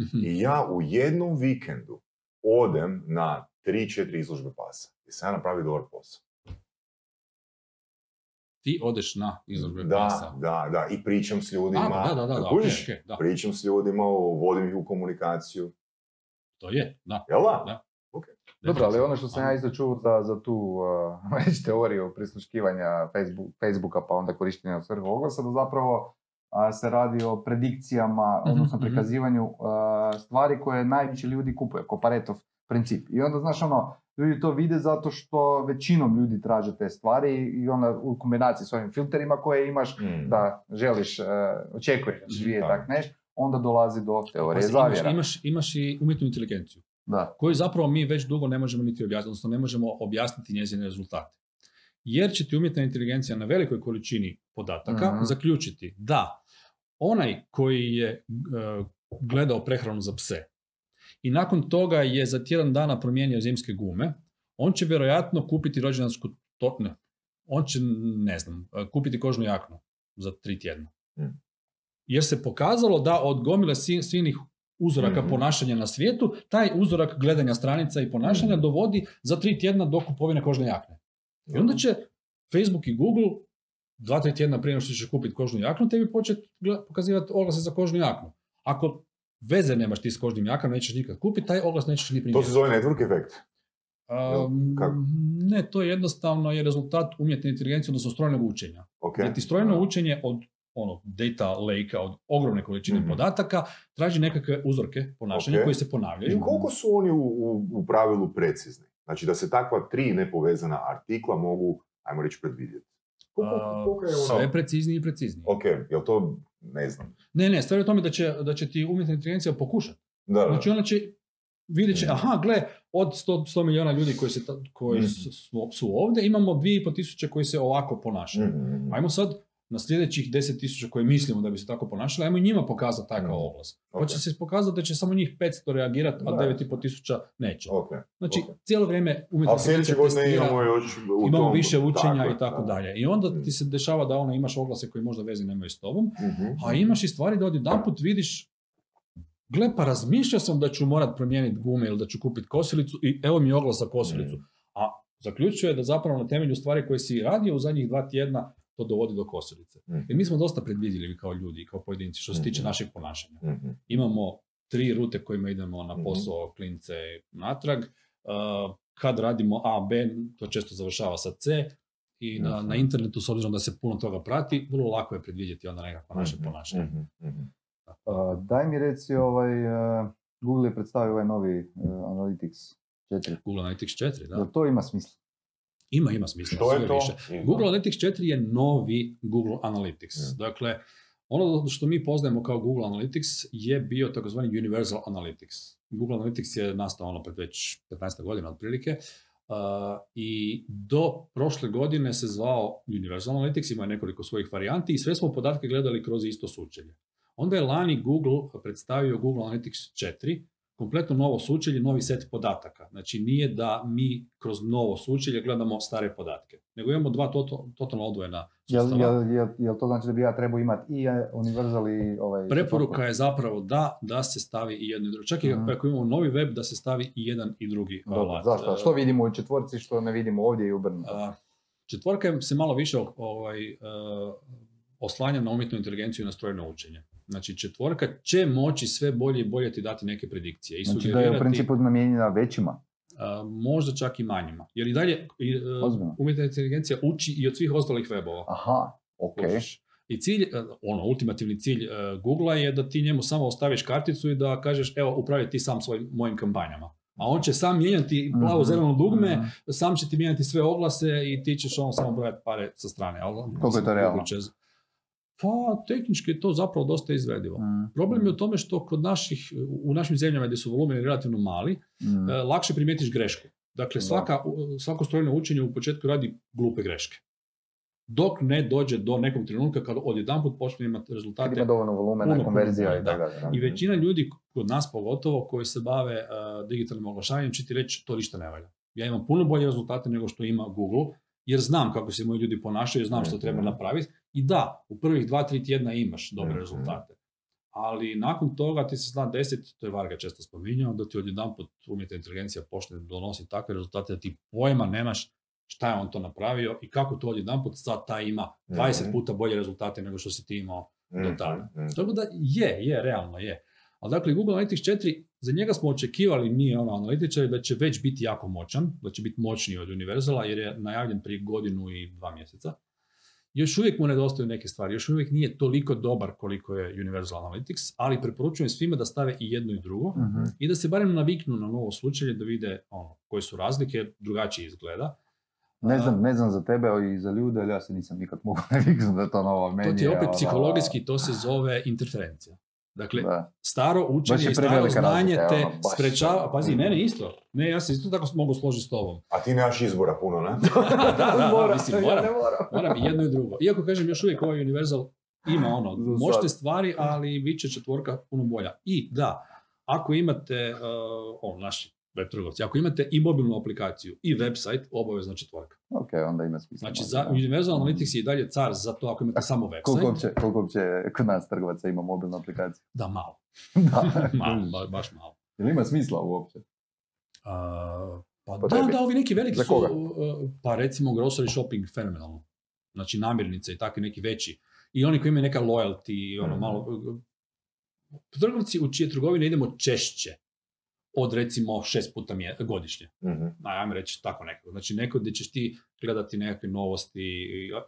S3: Mhm.
S1: I ja u jednom vikendu odem na 3-4 izložbe pasa. I sam ja napravi dobar posao.
S3: Ti odeš na izložbe
S1: Da,
S3: pasa.
S1: da, da. I pričam s ljudima.
S3: A, da, da, da, da, okej, okej, da.
S1: Pričam s ljudima, vodim ih u komunikaciju.
S3: To je, da.
S1: Jel da?
S3: Da.
S2: Dobro, ali ono što sam ja isto čuo za, za tu uh, već teoriju prisluškivanja Facebook, Facebooka pa onda korištenja u svrhu oglasa, da zapravo se radi o predikcijama,
S3: Mhm,
S2: odnosno
S3: mhm.
S2: prikazivanju stvari koje najviše ljudi kupuje, ko Paretov princip. I onda, znaš, ono, ljudi to vide zato što većinom ljudi traže te stvari i onda u kombinaciji s ovim filterima koje imaš,
S1: Mm.
S2: da želiš, uh, očekuješ da
S1: Da.
S2: tak nešto, onda dolazi do teorije zavjera.
S3: imaš, imaš i umjetnu inteligenciju,
S2: Da.
S3: koju zapravo mi već dugo ne možemo niti objasniti, odnosno ne možemo objasniti njezine rezultate. Jer će ti umjetna inteligencija na velikoj količini podataka
S2: Mhm.
S3: zaključiti da onaj koji je e, gledao prehranu za pse i nakon toga je za tjedan dana promijenio zimske gume, on će vjerojatno kupiti rođendansku to, ne, on će, ne znam, e, kupiti kožnu jaknu za tri tjedna.
S1: Mm.
S3: Jer se pokazalo da od gomile silnih uzoraka
S1: Mhm.
S3: ponašanja na svijetu, taj uzorak gledanja stranica i ponašanja
S1: Mhm.
S3: dovodi za tri tjedna do kupovine kožne jakne. I onda će Facebook i Google dva, tri tjedna prije što ćeš kupiti kožnu jaknu, tebi početi pokazivati oglase za kožnu jaknu. Ako veze nemaš ti s kožnim jakama, nećeš nikad kupiti, taj oglas nećeš ni
S1: To
S3: primjeriti.
S1: se zove network efekt.
S3: Um, ne, to je jednostavno je rezultat umjetne inteligencije, odnosno strojnog učenja.
S1: Ok.
S3: Jer ti strojno učenje od ono, data lake od ogromne količine
S1: Mhm.
S3: podataka, traži nekakve uzorke ponašanja
S1: Ok.
S3: koji se ponavljaju.
S1: I koliko su oni u, u, u pravilu precizni? Znači da se takva tri nepovezana artikla mogu, ajmo reći, predvidjeti. Koliko, je ono?
S3: sve preciznije i preciznije.
S1: Ok, jel to, ne znam.
S3: Ne, ne, stvar je u tome da će, da će ti umjetna inteligencija pokušati.
S1: Da, da.
S3: Znači ona će, vidjet će,
S1: Mhm.
S3: aha, gle, od 100, 100 milijuna ljudi koji, se, ta- koji
S1: Mhm.
S3: su, su ovdje, imamo 2,5 tisuće koji se ovako ponašaju.
S1: Mhm.
S3: Ajmo sad na sljedećih 10 tisuća koje mislimo da bi se tako ponašali, ajmo i njima pokazati takav oglas. Pa
S1: Ok.
S3: će se pokazati da će samo njih 500 reagirati, a
S1: Da.
S3: 9,5 tisuća neće.
S1: Ok.
S3: Znači,
S1: ok.
S3: cijelo vrijeme testira,
S1: imamo još u
S3: imamo
S1: tom-
S3: više učenja
S1: je,
S3: i tako
S1: da.
S3: dalje. I onda
S1: Mhm.
S3: ti se dešava da ono imaš oglase koji možda veze nemaju s tobom,
S1: Mhm.
S3: a imaš i stvari da odjedanput vidiš gle pa razmišljao sam da ću morat promijeniti gume ili da ću kupiti kosilicu i evo mi oglas za kosilicu.
S1: Mm.
S3: A zaključuje da zapravo na temelju stvari koje si radio u zadnjih dva tjedna to dovodi do kosilice.
S1: Mhm.
S3: I mi smo dosta predvidljivi kao ljudi, kao pojedinci, što se tiče
S1: Mhm.
S3: našeg ponašanja.
S1: Mhm.
S3: Imamo tri rute kojima idemo na
S1: Mhm.
S3: posao, klince natrag. Uh, kad radimo A, B, to često završava sa C. I na,
S1: Mhm.
S3: na internetu, s obzirom da se puno toga prati, vrlo lako je predvidjeti onda nekako naše
S1: Mhm.
S3: ponašanje.
S1: Mhm. Mhm.
S2: Uh, daj mi reci, ovaj, uh, Google je predstavio ovaj novi uh, Analytics 4.
S3: Google Analytics 4, da.
S2: Jel to ima smisla?
S3: Ima, ima smisla.
S1: Što je to?
S3: više. Google Analytics 4 je novi Google Analytics.
S1: Mm.
S3: Dakle, ono što mi poznajemo kao Google Analytics je bio takozvani Universal Analytics. Google Analytics je nastao ono pred već 15 godina otprilike. Uh, I do prošle godine se zvao Universal Analytics, ima nekoliko svojih varijanti i sve smo podatke gledali kroz isto sučelje. Onda je lani Google predstavio Google Analytics 4, kompletno novo sučelje, novi set podataka. Znači nije da mi kroz novo sučelje gledamo stare podatke, nego imamo dva toto- totalno odvojena sustava.
S2: jel, jel, jel to znači da bi ja trebao imati i eh, Universal i ovaj...
S3: Preporuka je zapravo da, da se stavi i jedno i drugo. Čak i ako imamo novi web, da se stavi i jedan i drugi
S2: Dobro, zašto?
S3: E,
S2: Što vidimo u četvorci, što ne vidimo ovdje i obrnuto?
S3: a, Četvorka se malo više ovaj, e, oslanja na umjetnu inteligenciju i na strojno učenje. Znači četvorka će moći sve bolje i bolje ti dati neke predikcije i
S2: Znači da je u principu namijenjena većima.
S3: a, možda čak i manjima. Jer i dalje i, e, umjetna inteligencija uči i od svih ostalih webova.
S2: Aha, ok.
S3: I cilj, e, ono, ultimativni cilj uh, Google je da ti njemu samo ostaviš karticu i da kažeš, evo, upravljaj ti sam svojim mojim kampanjama. A on će sam mijenjati plavo zeleno dugme,
S2: Mhm.
S3: sam će ti mijenjati sve oglase i ti ćeš ono samo brojati pare sa strane. Ali,
S2: Koliko je to realno?
S3: Će- Pa, tehnički je to zapravo dosta izvedivo.
S2: Mm.
S3: Problem je u tome što kod naših, u našim zemljama gdje su volumeni relativno mali,
S2: Mm.
S3: e, lakše primijetiš grešku. Dakle,
S2: Da.
S3: svaka, svako strojno učenje u početku radi glupe greške. Dok ne dođe do nekog trenutka kad odjedanput počne imati
S2: Kad
S3: rezultate
S2: ima dovoljno volumena, konverzija i tako da.
S3: i većina ljudi, kod nas pogotovo, koji se bave uh, digitalnim oglašavanjem, će ti reći to ništa ne valja. Ja imam puno bolje rezultate nego što ima Google, jer znam kako se moji ljudi ponašaju, znam što treba
S1: Mhm.
S3: napraviti. I da, u prvih dva, tri tjedna imaš dobre
S1: Mhm.
S3: rezultate. Ali nakon toga ti se zna desiti, to je Varga često spominjao, da ti odjedanput umjetna inteligencija počne donositi takve rezultate da ti pojma nemaš šta je on to napravio i kako to odjedanput sad taj ima 20
S1: Mhm.
S3: puta bolje rezultate nego što si ti imao do tada.
S1: Mhm.
S3: Tako da je, je, realno je. Ali dakle, Google Analytics 4, za njega smo očekivali, mi ono analitičari, da će već biti jako moćan, da će biti moćniji od Universala, jer je najavljen prije godinu i dva mjeseca. Još uvijek mu nedostaju neke stvari, još uvijek nije toliko dobar koliko je Universal Analytics, ali preporučujem svima da stave i jedno i drugo
S2: Mhm.
S3: i da se barem naviknu na novo slučaje, da vide ono, koje su razlike, drugačije izgleda.
S2: Ne znam, ne znam za tebe i za ljude, ali ja se nisam nikad mogao naviknuti da to novo meni.
S3: To ti je opet
S2: ono,
S3: psihologijski, to se zove interferencija. Dakle,
S2: Da.
S3: staro učenje
S2: je
S3: i staro znanje
S2: razlika,
S3: te
S2: ono, baš.
S3: sprečava. Pazi, mene isto. Ne, ja se isto tako mogu složiti s tobom.
S1: A ti nemaš izbora puno, ne?
S3: da, da, da,
S2: Moram,
S3: mislim,
S2: ja
S3: moram,
S2: ne moram.
S3: moram i jedno i drugo. Iako kažem, još uvijek ovaj Universal ima ono, moćne stvari, ali bit će četvorka puno bolja. I da, ako imate, uh, ono, naši web trgovci, ako imate i mobilnu aplikaciju i website, obavezno četvorka.
S2: Ok, onda ima smisla.
S3: Znači, za. Universal Analytics je i dalje car za to ako imate samo website.
S2: Koliko uopće, koliko uopće kod nas trgovaca ima mobilnu aplikaciju?
S3: Da, malo.
S2: da.
S3: malo ba- baš malo.
S2: Jel ima smisla uopće?
S3: A, pa
S2: Po
S3: da,
S2: tebi?
S3: da, ovi neki veliki
S2: Za koga?
S3: uh, pa recimo grocery shopping fenomenalno. Znači namirnice i takvi neki veći. I oni koji imaju neka loyalty ono
S1: Mhm.
S3: malo... Trgovci u čije trgovine idemo češće od recimo šest puta mje, godišnje. Aj, ajmo reći tako nekako. Znači neko gdje ćeš ti gledati nekakve novosti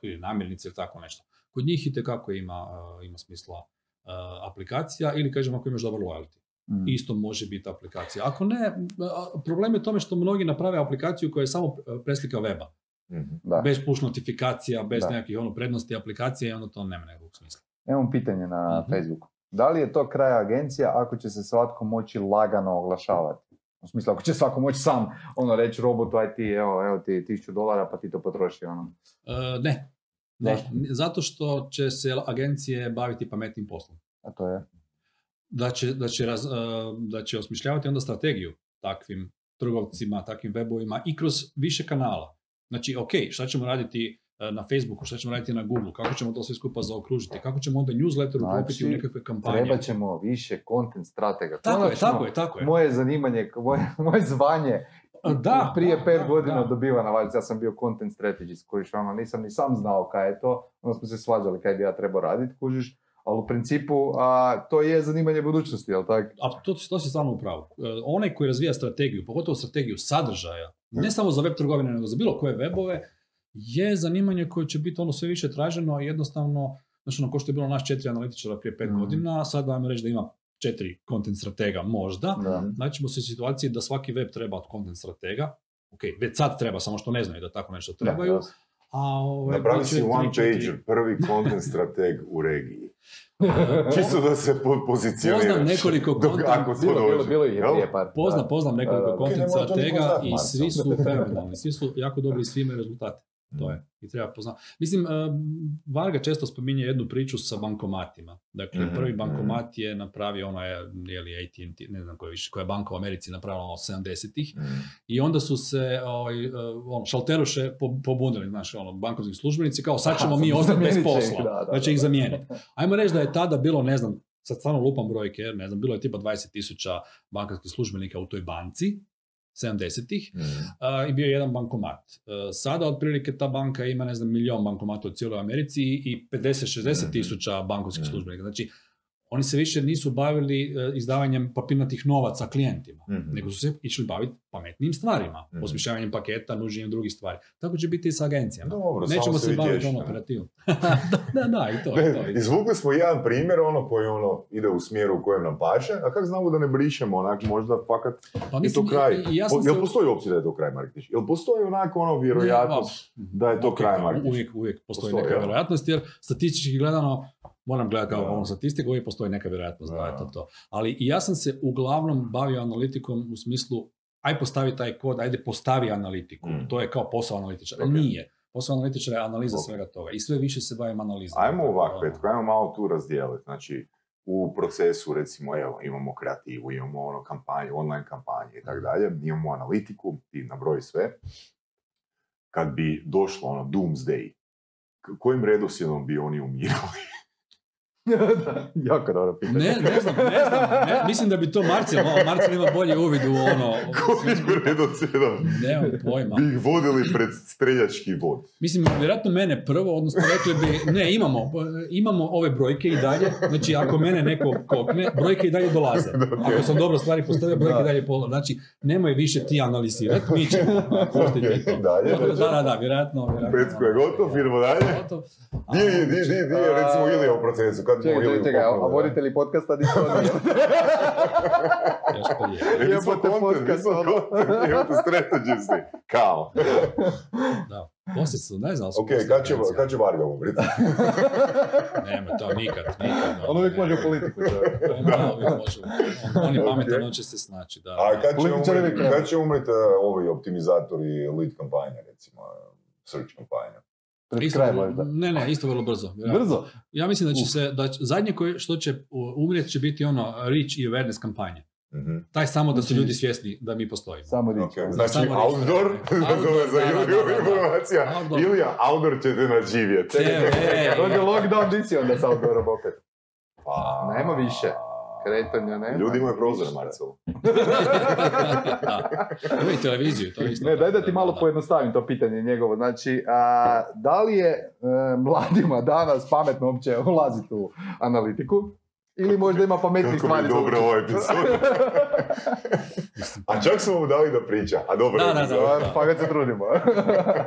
S3: ili namirnice ili tako nešto. Kod njih itekako ima, uh, ima smisla uh, aplikacija ili kažem ako imaš dobar loyalty
S2: Mm.
S3: isto može biti aplikacija. Ako ne, a, problem je u tome što mnogi naprave aplikaciju koja je samo preslika weba.
S1: Mhm.
S2: Da.
S3: Bez push notifikacija, bez
S2: Da.
S3: nekakvih ono prednosti aplikacije i onda to nema nekog smisla.
S2: Imam pitanje na
S3: Mhm.
S2: Facebooku. Da li je to kraj agencija ako će se svatko moći lagano oglašavati? U smislu, ako će svako moći sam ono reći robotu, aj ti, evo, evo ti tisuću dolara pa ti to potroši. Ono.
S3: E, ne. Ne, zato što će se agencije baviti pametnim poslom.
S2: A to je?
S3: Da će, da će, raz- e, da će osmišljavati onda strategiju takvim trgovcima, takvim webovima i kroz više kanala. Znači, ok, šta ćemo raditi na Facebooku, šta ćemo raditi na Google, kako ćemo to sve skupa zaokružiti, kako ćemo onda newsletter uklopiti
S2: Znači,
S3: u nekakve kampanje.
S2: Treba ćemo više content stratega.
S3: Tako je,
S2: Konačno,
S3: tako je, tako je.
S2: Moje zanimanje, moje, moje zvanje
S3: Da,
S2: prije
S3: da,
S2: pet
S3: da,
S2: godina
S3: da.
S2: dobiva na valjci. Ja sam bio content strategist, kojiš ono, nisam ni sam znao kaj je to, onda smo se svađali kaj bi ja trebao raditi, kužiš. Ali u principu a, to je zanimanje budućnosti, jel tako?
S3: A to, to si stvarno u pravu. E, Onaj koji razvija strategiju, pogotovo strategiju sadržaja, ne samo za web trgovine, nego za bilo koje webove, je zanimanje koje će biti ono sve više traženo i jednostavno, znači ono ko što je bilo naš četiri analitičara prije pet
S2: Mhm.
S3: godina, sad ajmo reći da ima četiri content stratega možda,
S2: Da.
S3: Znači smo se u situaciji da svaki web treba od content stratega, ok, već sad treba, samo što ne znaju da tako nešto trebaju, a ovaj,
S1: Napravi si one pager, prvi content strateg u regiji. Čisto da se po- pozicioniraš.
S3: Poznam nekoliko
S1: Dok-
S3: content-
S1: ako
S2: Bilo, bilo, je prije par.
S3: Poznam, poznam nekoliko
S2: Da, da.
S1: Ok,
S3: content stratega i svi su fenomenalni, svi su jako dobri i svi imaju rezultate. To je. I treba poznati. Mislim, eh, Varga često spominje jednu priču sa bankomatima. Dakle,
S1: Mhm,
S3: prvi
S1: mhm.
S3: bankomat je napravio, ono je, je li AT&T, ne znam koja, više, koja je banka u Americi napravila ono 70-ih.
S1: Mm.
S3: I onda su se ovaj, eh, ono, šalteroše po- pobunili, znaš, ono, bankovski službenici, kao sad ćemo
S2: Aha,
S3: mi ostati bez
S2: će ih,
S3: posla,
S2: da, da,
S3: da će
S2: da,
S3: ih
S2: da.
S3: zamijeniti. Ajmo reći da je tada bilo, ne znam, sad stvarno lupam brojke, ne znam, bilo je tipa 20 tisuća bankarskih službenika u toj banci, 70-ih,
S1: Mm.
S3: i bio je jedan bankomat. E, Sada otprilike ta banka ima, ne znam, milion bankomata u cijeloj Americi i 50-60
S1: Mhm.
S3: tisuća bankovskih
S1: Mhm.
S3: službenika. Znači, oni se više nisu bavili e, izdavanjem papirnatih novaca klijentima,
S1: Mhm.
S3: nego su se išli baviti pametnim stvarima,
S1: Mhm.
S3: osmišljavanjem paketa, nuđenjem drugih stvari. Tako će biti i sa agencijama.
S1: Dobro,
S3: Nećemo se
S1: vi
S3: baviti ono
S1: ne?
S3: operativom. da, da, da, i to, i to. i to.
S1: Izvukli smo jedan primjer ono koji ono ide u smjeru u kojem nam paše, a kako znamo da ne brišemo onak možda fakat
S3: Pa
S1: je
S3: mislim,
S1: to kraj.
S3: ja
S1: Po- Jel postoji opcija da je to kraj Marketić? Jel postoji onako ono vjerojatnost
S3: Ne,
S1: da je to
S3: ok,
S1: kraj Marketić?
S3: Uvijek, uvijek postoji,
S1: Postoji,
S3: neka
S1: jel?
S3: vjerojatnost, jer statistički gledano, moram gledati kao ono statistiku, uvijek postoji neka vjerojatnost da je to to. Ali i ja sam se uglavnom bavio analitikom u smislu, aj postavi taj kod, ajde postavi analitiku.
S1: Mm.
S3: To je kao posao analitičara. Nije. Posao analitičara je analiza svega toga. I sve više se bavim analizom.
S1: Ajmo ovak,
S3: Ono,
S1: Petko, ajmo malo tu razdijeliti. Znači, u procesu, recimo, evo, imamo kreativu, imamo ono kampanju, online kampanje i tako dalje, imamo analitiku, ti nabroji sve. Kad bi došlo ono doomsday, kojim redoslijedom bi oni umirali?
S2: Da, jako dobro pitanje.
S3: Ne, ne znam, ne znam. Ne, mislim da bi to Marcel, malo Marcel ima bolje uvid u ono...
S1: Redoslijedom
S3: Nemam pojma.
S1: bi ih vodili pred streljački vod?
S3: Mislim, vjerojatno mene prvo, odnosno rekli bi, ne, imamo, imamo ove brojke i dalje, znači ako mene neko kokne, brojke i dalje dolaze. Ako sam dobro stvari postavio, brojke i
S2: Da.
S3: dalje pola. Znači, nemoj više ti analizirati, mi ćemo pustiti to.
S1: Dalje,
S3: da,
S1: znači.
S3: da, da, vjerojatno. vjerojatno
S1: Petko je gotov, idemo dalje.
S3: Gotov.
S1: Gdje je, gdje je, recimo, Ilija u procesu? Kad
S2: Čekaj, čekaj, čekaj, a voditelji podcasta nisu
S1: smo
S2: Jebote, podcast, ono.
S1: imate strategisti. Kao.
S3: Da. Poslije su, ne znam, su
S1: Ok, kad će, kad će Varga umriti?
S3: Nema to, nikad, nikad.
S2: On uvijek može u politiku. čovjek.
S3: Da, uvijek može. On, on je pametan, on će se snaći, da.
S1: A kad će umriti, će umriti uh, ovi optimizatori lead kampanja, recimo, uh, search kampanja?
S2: Pred
S3: Isto
S2: kraj možda.
S3: Ne, ne, isto vrlo brzo. vjerojatno.
S2: Brzo.
S3: Ja mislim da će
S2: Uf.
S3: se, da će, zadnje koje, što će umrijeti će biti ono reach i awareness kampanje.
S1: Mhm.
S3: Taj samo da su
S2: Znači-
S3: ljudi svjesni da mi postojimo.
S2: Samo riječ.
S1: Ok, Znači,
S3: samo reći.
S1: outdoor,
S3: Outdoor,
S1: za informacija.
S3: Outdoor.
S1: Ilija, outdoor ćete naživjeti.
S3: TV.
S2: Dođe lockdown, di si onda sa outdoorom opet?
S1: Pa...
S2: Nema više. Kretanja nema.
S1: Ljudi imaju prozore,
S2: Ništa.
S1: Marcel.
S3: Imaju televiziju, to isto.
S2: Ne, daj da ti
S3: Da,
S2: malo
S3: da.
S2: pojednostavim to pitanje njegovo. Znači, a, da li je e, mladima danas pametno uopće ulaziti u analitiku? Ili možda ima pametnih
S1: Kako
S2: stvari
S1: je
S2: za
S1: dobro ovo epizod. A čak smo mu dali da priča. A dobro
S3: Da,
S1: je
S3: da, da.
S2: Pa ga se trudimo.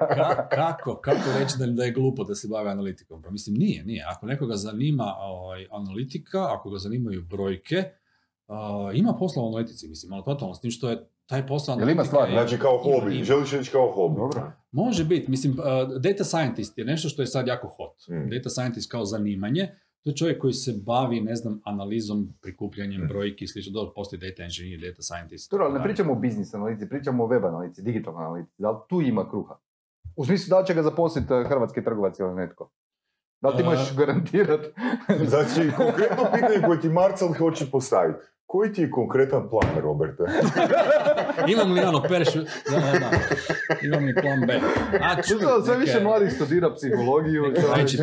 S3: Ka- kako, kako reći da, da je glupo da se bavi analitikom? Pa mislim, nije, nije. Ako nekoga zanima ovaj, analitika, ako ga zanimaju brojke, ima posla u analitici, mislim, ali totalno, s tim što je taj posao
S2: Jel ima
S3: je-
S1: Znači kao hobi,
S3: ima.
S1: želiš reći kao hobi.
S2: Dobro.
S3: Može biti, mislim, uh, data scientist je nešto što je sad jako hot.
S1: Mm.
S3: Data scientist kao zanimanje, to je čovjek koji se bavi, ne znam, analizom, prikupljanjem
S1: Mm.
S3: brojki i slično. Dobro, postoji data engineer, data scientist.
S2: Dobro, ali ne pričamo o biznis analizi, pričamo o web analizi, digitalnoj analizi. Da li tu ima kruha? U smislu da li će ga zaposliti eh, hrvatski trgovac ili netko? Da li ti možeš garantirati?
S1: Znači, konkretno pitanje koje ti Marcel hoće postaviti. Koji ti je konkretan plan, Roberte?
S3: Imam li ono peršu? Da, da, da. Imam li plan B? A, čuj,
S2: Što, sve više mladih studira psihologiju.
S3: neke.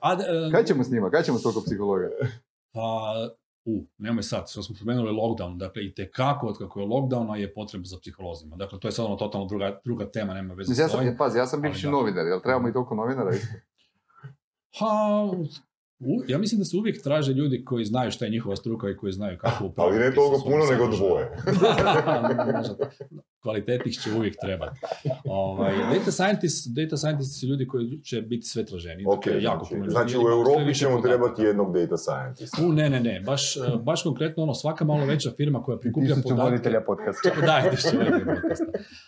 S3: A, e,
S2: Kaj ćemo s njima? Kaj ćemo s toliko psihologa?
S3: Pa, u, nemoj sad, što smo spomenuli lockdown, dakle i tekako od kako je lockdowna je potreba za psiholozima. Dakle, to je sad ono totalno druga, druga tema, nema veze
S2: Mislim, ja
S3: s
S2: sam, pazi, ja sam bivši
S3: da.
S2: novinar, jel trebamo i toliko novinara isto?
S3: Ha, u- ja mislim da se uvijek traže ljudi koji znaju šta je njihova struka i koji znaju kako
S1: Ali
S3: upravljati
S1: ne toliko puno, nego dvoje.
S3: Kvalitetnih će uvijek trebati. Ovaj, data, scientist, data scientisti su ljudi koji će biti sve traženi.
S1: Ok,
S3: Dakle, jako
S1: znači,
S3: puno
S1: znači u Europi ćemo
S3: podataka.
S1: trebati jednog data scientista.
S3: U, ne, ne, ne, baš, eh, baš konkretno ono, svaka malo veća firma koja prikuplja
S2: Tisuću
S3: podatke.
S2: voditelja podcasta.
S3: Da, tisuću voditelja podcasta.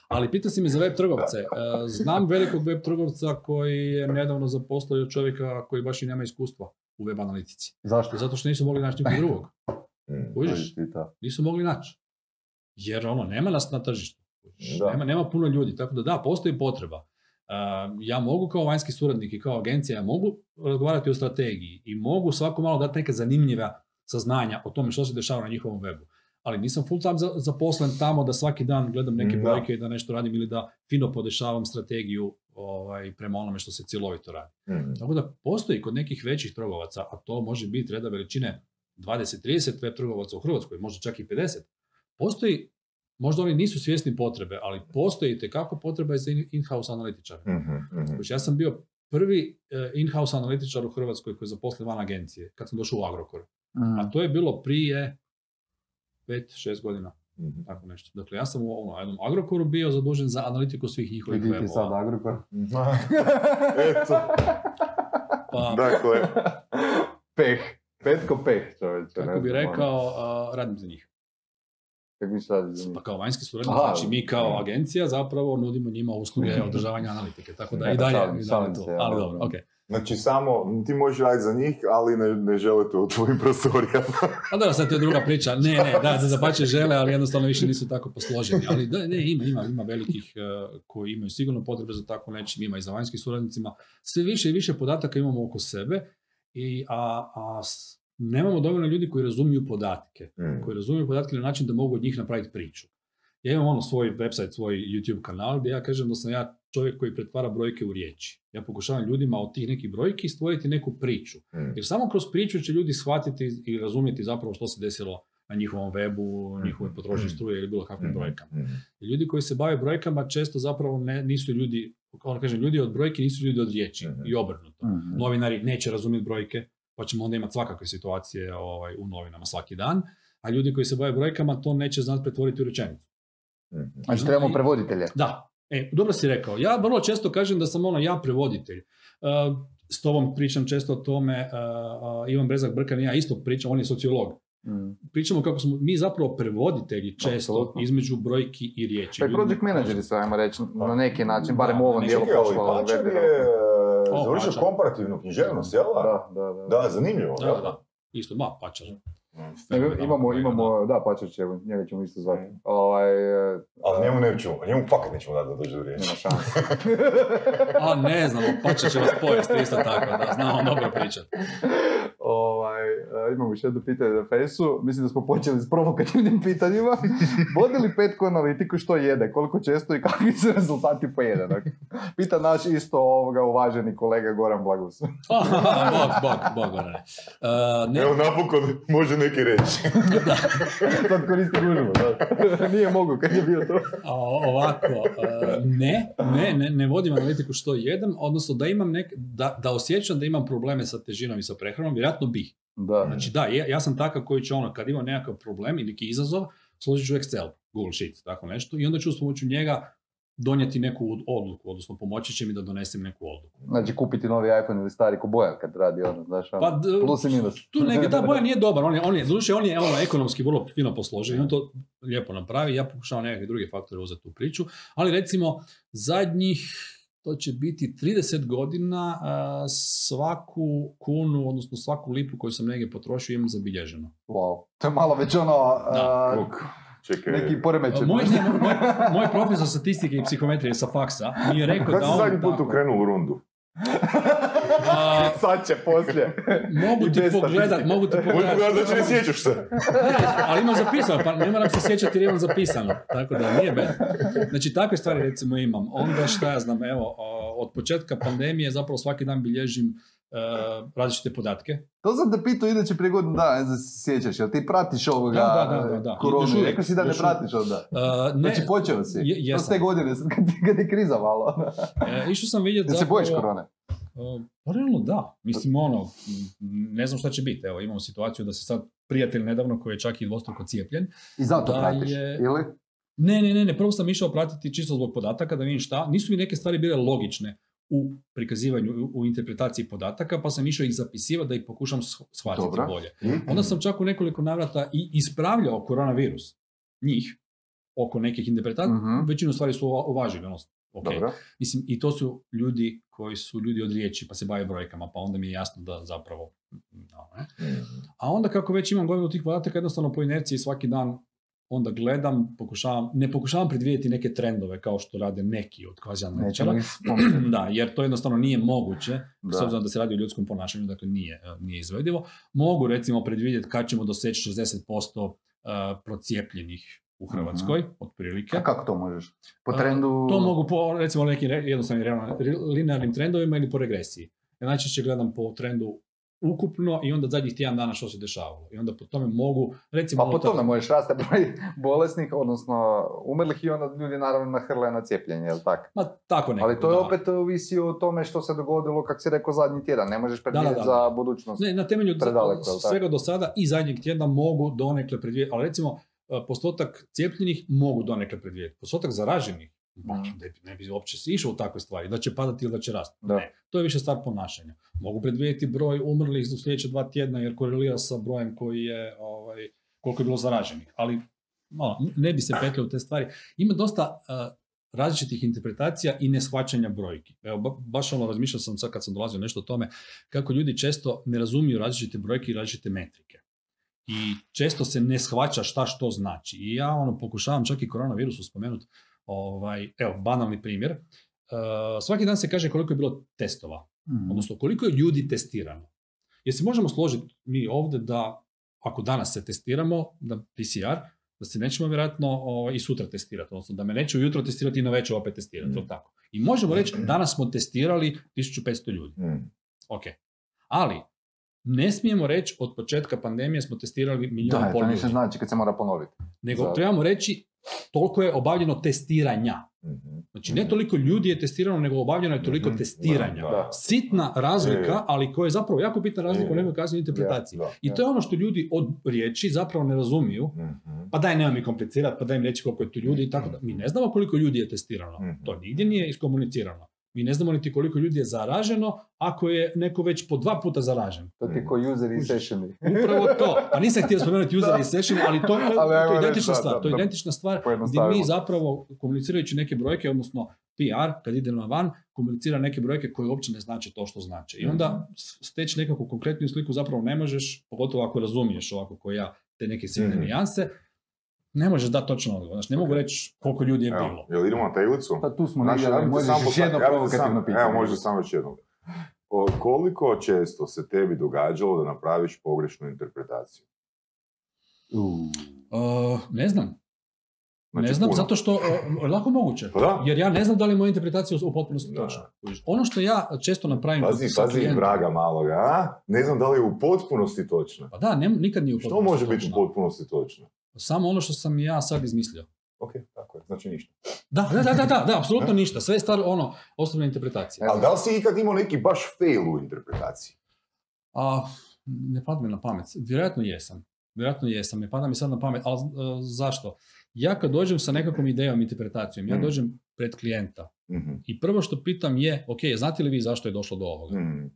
S3: Ali pitao si mi za web trgovce. Eh, Znam velikog web trgovca koji je nedavno zaposlio čovjeka koji baš i nema iskustva u web analitici.
S2: Zašto?
S3: Zato što nisu mogli naći nikog drugog.
S1: Mm.
S3: Nisu mogli naći. Jer ono, nema nas na tržištu.
S1: Da.
S3: Nema, nema puno ljudi, tako da da, postoji potreba. Uh, ja mogu kao vanjski suradnik i kao agencija, ja mogu razgovarati o strategiji i mogu svako malo dati neke zanimljiva saznanja o tome što se dešava na njihovom webu. Ali nisam full time za- zaposlen tamo da svaki dan gledam neke
S1: Da.
S3: brojke i da nešto radim ili da fino podešavam strategiju ovaj, prema onome što se cjelovito radi.
S1: Mm.
S3: Tako da postoji kod nekih većih trgovaca, a to može biti reda veličine 20-30 web trgovaca u Hrvatskoj, možda čak i 50. Postoji, možda oni nisu svjesni potrebe, ali postoji kako potreba za in- in-house analitičare.
S1: Mhm, mhm.
S3: Znači, ja sam bio prvi eh, in-house analitičar u Hrvatskoj koji je zaposlen van agencije, kad sam došao u Agrokor.
S2: Mm.
S3: A to je bilo prije 5-6 godina,
S1: Mhm.
S3: tako nešto. Dakle, ja sam u ono, jednom Agrokoru bio zadužen za analitiku svih njihovih
S2: Vidi ti sad
S3: webova.
S2: Agrokor.
S1: Eto,
S3: Pa,
S1: dakle,
S2: Peh. Petko peh, čovječe.
S3: kako bi
S2: ono.
S3: rekao, a, radim za njih.
S2: Kako mi sad za njih?
S3: Pa kao vanjski suradnik,
S2: Aha.
S3: znači mi kao agencija zapravo nudimo njima usluge održavanja analitike, tako da
S2: Ne,
S3: i dalje,
S2: šalim-
S3: i dalje
S2: šalim
S3: to,
S2: se,
S3: ali dobro,
S2: ono.
S3: ok.
S1: Znači samo, ti možeš raditi za njih, ali ne, ne želite u tvojim prostorijama.
S3: A dobro, sad to je druga priča, ne, ne, da, da zapače žele, ali jednostavno više nisu tako posloženi, ali da, ne, ima, ima, ima velikih eh, koji imaju sigurno potrebe za tako nečim, ima i za vanjskim suradnicima, sve više i više podataka imamo oko sebe, i, a, a nemamo dovoljno ljudi koji razumiju podatke.
S1: Mm.
S3: koji razumiju podatke na način da mogu od njih napraviti priču. Ja imam ono svoj website, svoj YouTube kanal gdje ja kažem da sam ja čovjek koji pretvara brojke u riječi. Ja pokušavam ljudima od tih nekih brojki stvoriti neku priču.
S1: Mm.
S3: Jer samo kroz priču će ljudi shvatiti i razumjeti zapravo što se desilo na njihovom webu, njihovoj potrošnji struje ili bilo kakvim brojkama. I ljudi koji se bave brojkama često zapravo ne, nisu ljudi, da kažem, ljudi od brojke nisu ljudi od riječi i obrnuto novinari neće razumjeti brojke, pa ćemo onda imati svakakve situacije ovaj, u novinama svaki dan, a ljudi koji se bave brojkama to neće znati pretvoriti u rečenicu.
S1: Mhm.
S2: Znači trebamo prevoditelje.
S3: Da, e, dobro si rekao. Ja vrlo često kažem da sam ono ja prevoditelj. Uh, s tobom pričam često o tome, uh, uh, Ivan Brezak Brkan i ja isto pričam, on je sociolog.
S2: Mm.
S3: Pričamo kako smo mi zapravo prevoditelji često
S2: Apsolutno.
S3: između brojki i riječi.
S2: Pa project menadžeri su, ajmo reći, na neki način, barem
S3: Da,
S2: u ovom dijelu
S1: je e, završio komparativnu književnost, jel? da?
S2: Da, da, da.
S1: Da, zanimljivo.
S3: Da, da. Isto, ma, pačar.
S2: Nego Imamo, imamo, da, će, njega ćemo isto zvati. Ovaj, e,
S1: Ali njemu nećemo, njemu fakat nećemo dati da dođe do riječi.
S2: nema šanse.
S3: A ne znam, pačar će vas pojesti isto tako, da znamo dobro pričati.
S2: E, imamo još jedno pitanje na Fejsu. Mislim da smo počeli s provokativnim pitanjima. Vodi li Petko analitiku što jede, koliko često i kakvi su rezultati pojede? Dakle, pita naš isto ovoga uvaženi kolega Goran Blagus.
S3: bog, bog, bog, Gorane. Uh, ne,
S1: Evo napokon može neki reći.
S2: Sad koristi gužbu, da. Nije mogu kad je bio to.
S3: a, ovako, uh, ne, ne, ne, ne vodim analitiku što jedem, odnosno da imam nek, da, da osjećam da imam probleme sa težinom i sa prehranom, vjerojatno bih.
S2: Da.
S3: Znači da, ja, ja sam takav koji će ono, kad imam nekakav problem ili neki izazov, složit ću Excel, Google Sheet, tako nešto, i onda ću s pomoću njega donijeti neku odluku, odnosno pomoći će mi da donesem neku odluku.
S2: Znači kupiti novi iPhone ili stari ko Bojan kad radi ono, znaš, ono,
S3: Pa,
S2: plus i minus.
S3: Tu neki, da, boja nije dobar, on je, on je, doduše, on je ono, ekonomski vrlo fino posložen, on to lijepo napravi, ja pokušavam nekakve druge faktore uzeti u priču, ali recimo zadnjih, to će biti 30 godina, svaku kunu, odnosno svaku lipu koju sam negdje potrošio imam zabilježeno.
S2: Wow. To je malo već ono, a,
S1: Kuk. Čekaj,
S2: neki poremećen.
S3: Moj, moj, moj profesor statistike i psihometrije sa faksa mi je rekao da
S1: si
S3: on...
S1: zadnji put ukrenuo u rundu?
S3: A,
S2: Sad će poslije.
S3: mogu ti pogledat, mogu ti pogledat.
S1: znači ne sjećaš se.
S3: Ne, ali imam zapisano, pa ne moram se sjećati jer imam zapisano, tako da nije bed. Znači takve stvari recimo imam. Onda šta ja znam, evo, od početka pandemije zapravo svaki dan bilježim e, različite podatke.
S2: To sam te pitao inače prije godinu dana, ne znam se sjećaš, jel ti pratiš ovoga
S3: Da, da, da, da, da.
S2: Koronu? Rekao si da ne pratiš onda.
S3: E, ne,
S2: Znači počeo si.
S3: Je-
S2: To
S3: jesam.
S2: s te godine, sad kad, kad je kriza malo.
S3: e, išao sam vidjeti
S2: Jel se bojiš korone?
S3: E, Pa realno da. Mislim, ono, ne znam šta će biti. Evo, imamo situaciju da se sad prijatelj nedavno koji je čak i dvostruko cijepljen.
S2: I zato
S3: Da
S2: pratiš,
S3: je-
S2: ili?
S3: Ne, ne, ne, ne, prvo sam išao pratiti čisto zbog podataka da vidim šta. Nisu mi neke stvari bile logične u prikazivanju, u, interpretaciji podataka, pa sam išao ih zapisivati da ih pokušam sh- shvatiti
S2: Dobro.
S3: bolje.
S2: I?
S3: Onda sam čak u nekoliko navrata i ispravljao koronavirus. Njih, oko nekih interpretacija.
S2: Mhm.
S3: Većinu stvari su uva- uvažili. Ono, ok.
S2: Dobro.
S3: Mislim, i to su ljudi koji su ljudi od riječi, pa se bave brojkama, pa onda mi je jasno da zapravo... no, ne. A onda kako već imam gomilu tih podataka, jednostavno po inerciji svaki dan onda gledam, pokušavam, ne pokušavam predvidjeti neke trendove kao što rade neki od kvazi. Da, jer to jednostavno nije moguće, s
S2: Da.
S3: obzirom da se radi o ljudskom ponašanju, dakle nije, e, nije izvedivo. Mogu recimo predvidjeti kad ćemo doseći 60% e, procijepljenih u Hrvatskoj, otprilike.
S2: A kako to možeš? Po
S3: A,
S2: trendu...
S3: To mogu po recimo nekim jednostavnim linearnim trendovima ili po regresiji. Ja najčešće gledam po trendu ukupno i onda zadnjih tjedan dana što se dešavalo. I onda po tome mogu, recimo...
S2: Pa po
S3: unutar-
S2: tome možeš raste broj bolesnih, odnosno umrlih i onda ljudi naravno nahrle na cijepljenje, jel tako?
S3: Ma, tako nekako,
S2: Ali to je
S3: da.
S2: opet ovisi o tome što se dogodilo, kako si rekao, zadnji tjedan. Ne možeš predvidjeti za budućnost.
S3: Ne, na temelju
S2: Predaleko,
S3: svega do sada i zadnjeg tjedna mogu donekle predvidjeti, ali recimo e, postotak cijepljenih mogu donekle predvidjeti. Postotak zaraženih,
S2: Mhm.
S3: ne, bi, ne bi uopće se išao u takve stvari, da će padati ili da će rasti.
S2: Da.
S3: Ne, to je više stvar ponašanja. Mogu predvidjeti broj umrlih u sljedeće dva tjedna jer korelira sa brojem koji je, ovaj, koliko je bilo zaraženih. Ali malo, ne bi se petljao u te stvari. Ima dosta e, različitih interpretacija i neshvaćanja brojki. Evo, ba- baš ono razmišljao sam sad kad sam dolazio nešto o tome kako ljudi često ne razumiju različite brojke i različite metrike. I često se ne shvaća šta što znači. I ja ono pokušavam čak i koronavirusu spomenuti, ovaj, evo, banalni primjer. E, svaki dan se kaže koliko je bilo testova,
S2: Mhm.
S3: odnosno koliko je ljudi testirano. Jer se možemo složiti mi ovdje da ako danas se testiramo, da PCR, da se nećemo vjerojatno ovaj, i sutra testirati, odnosno da me neće ujutro testirati i na večer opet testirati,
S1: Mm.
S3: tako. I možemo reći, danas smo testirali 1500 ljudi.
S1: Mm.
S3: Ok. Ali, ne smijemo reći od početka pandemije smo testirali milijun
S2: Da, to ništa znači kad se mora ponoviti.
S3: Nego
S2: Za-
S3: trebamo reći toliko je obavljeno testiranja.
S1: Mhm.
S3: Znači ne toliko ljudi je testirano, nego obavljeno je toliko
S1: Mhm.
S3: testiranja.
S1: Da,
S2: Da.
S3: Sitna razlika,
S1: Je.
S3: ali koja je zapravo jako bitna razlika u
S1: Je.
S3: nekoj kasnijoj interpretaciji.
S1: Da.
S3: I to je ono što ljudi od riječi zapravo ne razumiju.
S1: Mhm.
S3: Pa daj, nema mi komplicirati, pa daj mi reći koliko je tu ljudi i tako da. Mi ne znamo koliko ljudi je testirano.
S1: Mhm.
S3: To nigdje nije iskomunicirano. Mi ne znamo niti koliko ljudi je zaraženo ako je neko već po dva puta zaražen.
S2: To ti ko user i sessioni.
S3: Upravo to. Pa nisam htio spomenuti user i session, ali to, je identična stvar.
S2: da,
S3: to je
S2: da.
S3: identična stvar gdje mi zapravo komunicirajući neke brojke, odnosno PR, kad ide na van, komunicira neke brojke koje uopće ne znače to što znači. I onda s- steći nekakvu konkretniju sliku zapravo ne možeš, pogotovo ako razumiješ ovako ko ja te neke sitne
S1: Mhm.
S3: nijanse, ne možeš dati točno odgovor. Znači, ne mogu reći koliko ljudi je bilo.
S1: Jel idemo na tablicu?
S2: Pa tu smo
S1: Znači,
S2: negdje, možeš
S1: samo
S2: još jedno provokativno pitanje.
S1: Evo, možda samo još jedno. O, koliko često se tebi događalo da napraviš pogrešnu interpretaciju?
S2: U.
S3: Uh, ne znam.
S1: Znači,
S3: ne znam,
S1: puno.
S3: zato što uh, lako moguće.
S1: Pa da.
S3: Jer ja ne znam da li je moja interpretacija u potpunosti
S1: Da.
S3: točna. Ono što ja često napravim...
S1: Pazi, pazi,
S3: klijentom-
S1: vraga maloga, a? Ne znam da li je u potpunosti točna.
S3: Pa da, ne, nikad nije u
S1: Što
S3: potpunosti
S1: može biti u potpunosti točno?
S3: Samo ono što sam ja sad izmislio.
S1: Ok, tako je, znači ništa.
S3: Da, da, da, da, da, da, apsolutno ništa. Sve je stvar ono, osobne interpretacije.
S1: Ali da li si ikad imao neki baš fail u interpretaciji?
S3: A, ne pada mi na pamet. Vjerojatno jesam. Vjerojatno jesam. Ne pada mi sad na pamet. Ali e, zašto? Ja kad dođem sa nekakvom idejom, interpretacijom, ja
S1: Mm.
S3: dođem pred klijenta.
S1: Mhm.
S3: I prvo što pitam je, ok, znate li vi zašto je došlo do ovoga?
S1: Mhm.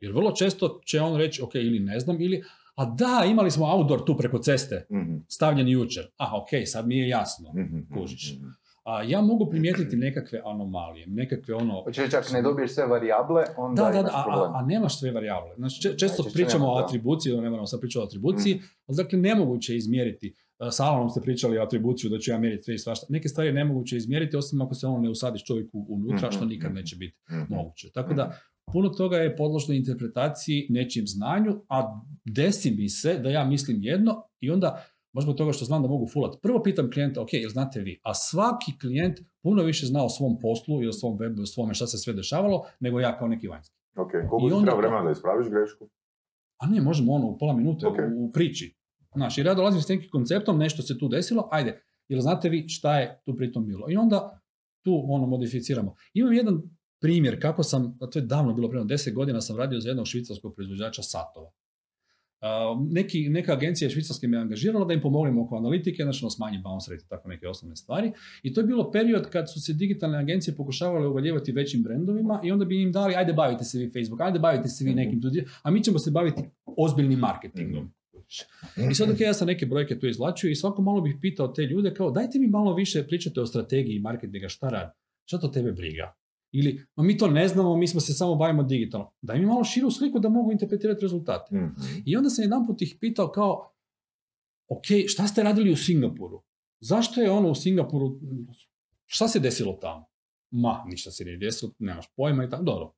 S3: Jer vrlo često će on reći, ok, ili ne znam, ili, a da, imali smo outdoor tu preko ceste,
S1: Mhm.
S3: stavljen jučer. A, ok, sad mi je jasno.
S1: Mhm.
S3: Kužiš.
S1: Mhm.
S3: A, ja mogu primijetiti nekakve anomalije, nekakve ono...
S2: Reći, ako ne dobiješ sve varijable, onda
S3: Da, da, da,
S2: imaš
S3: a,
S2: problem.
S3: a, a nemaš sve varijable. Znači, če- često
S2: Najčešće
S3: pričamo
S2: nema,
S3: o
S2: da.
S3: atribuciji, ne moramo sad pričati o atribuciji, ali dakle nemoguće je izmjeriti. E, Sa Alanom ste pričali o atribuciju, da ću ja mjeriti sve i svašta. Neke stvari je nemoguće izmjeriti, osim ako se ono ne usadiš čovjeku unutra, što nikad neće biti moguće. Tako da, puno toga je podložno interpretaciji, nečijem znanju, a desi mi se da ja mislim jedno i onda baš zbog toga što znam da mogu fulat. Prvo pitam klijenta, ok, jel znate vi, a svaki klijent puno više zna o svom poslu i o svom webu, o svome šta se sve dešavalo, nego ja kao neki vanjski.
S1: Ok, koliko
S3: I
S1: ti
S3: onda
S1: treba vremena da ispraviš grešku?
S3: A ne, možemo ono u pola minute u, u priči. Znaš, jer ja dolazim s nekim konceptom, nešto se tu desilo, ajde, jel znate vi šta je tu pritom bilo? I onda tu ono modificiramo. Imam jedan primjer kako sam, a to je davno bilo, prema 10 godina sam radio za jednog švicarskog proizvođača satova. A, neki, neka agencija švicarske me angažirala da im pomognemo oko analitike, znači ono smanji bounce rate i tako neke osnovne stvari. I to je bilo period kad su se digitalne agencije pokušavale uvaljevati većim brendovima i onda bi im dali, ajde bavite se vi Facebook, ajde bavite se vi nekim tu, di- a mi ćemo se baviti ozbiljnim marketingom. I sad dok ja sam neke brojke tu izvlačio i svako malo bih pitao te ljude kao dajte mi malo više pričate o strategiji marketinga, šta radi, šta to tebe briga? Ili, ma mi to ne znamo, mi smo se samo bavimo digitalno. Daj mi malo širu sliku da mogu interpretirati rezultate.
S1: Mhm.
S3: I onda sam jedan ih pitao kao, ok, šta ste radili u Singapuru? Zašto je ono u Singapuru, šta se desilo tamo? Ma, ništa se nije desilo, nemaš pojma i tako, dobro.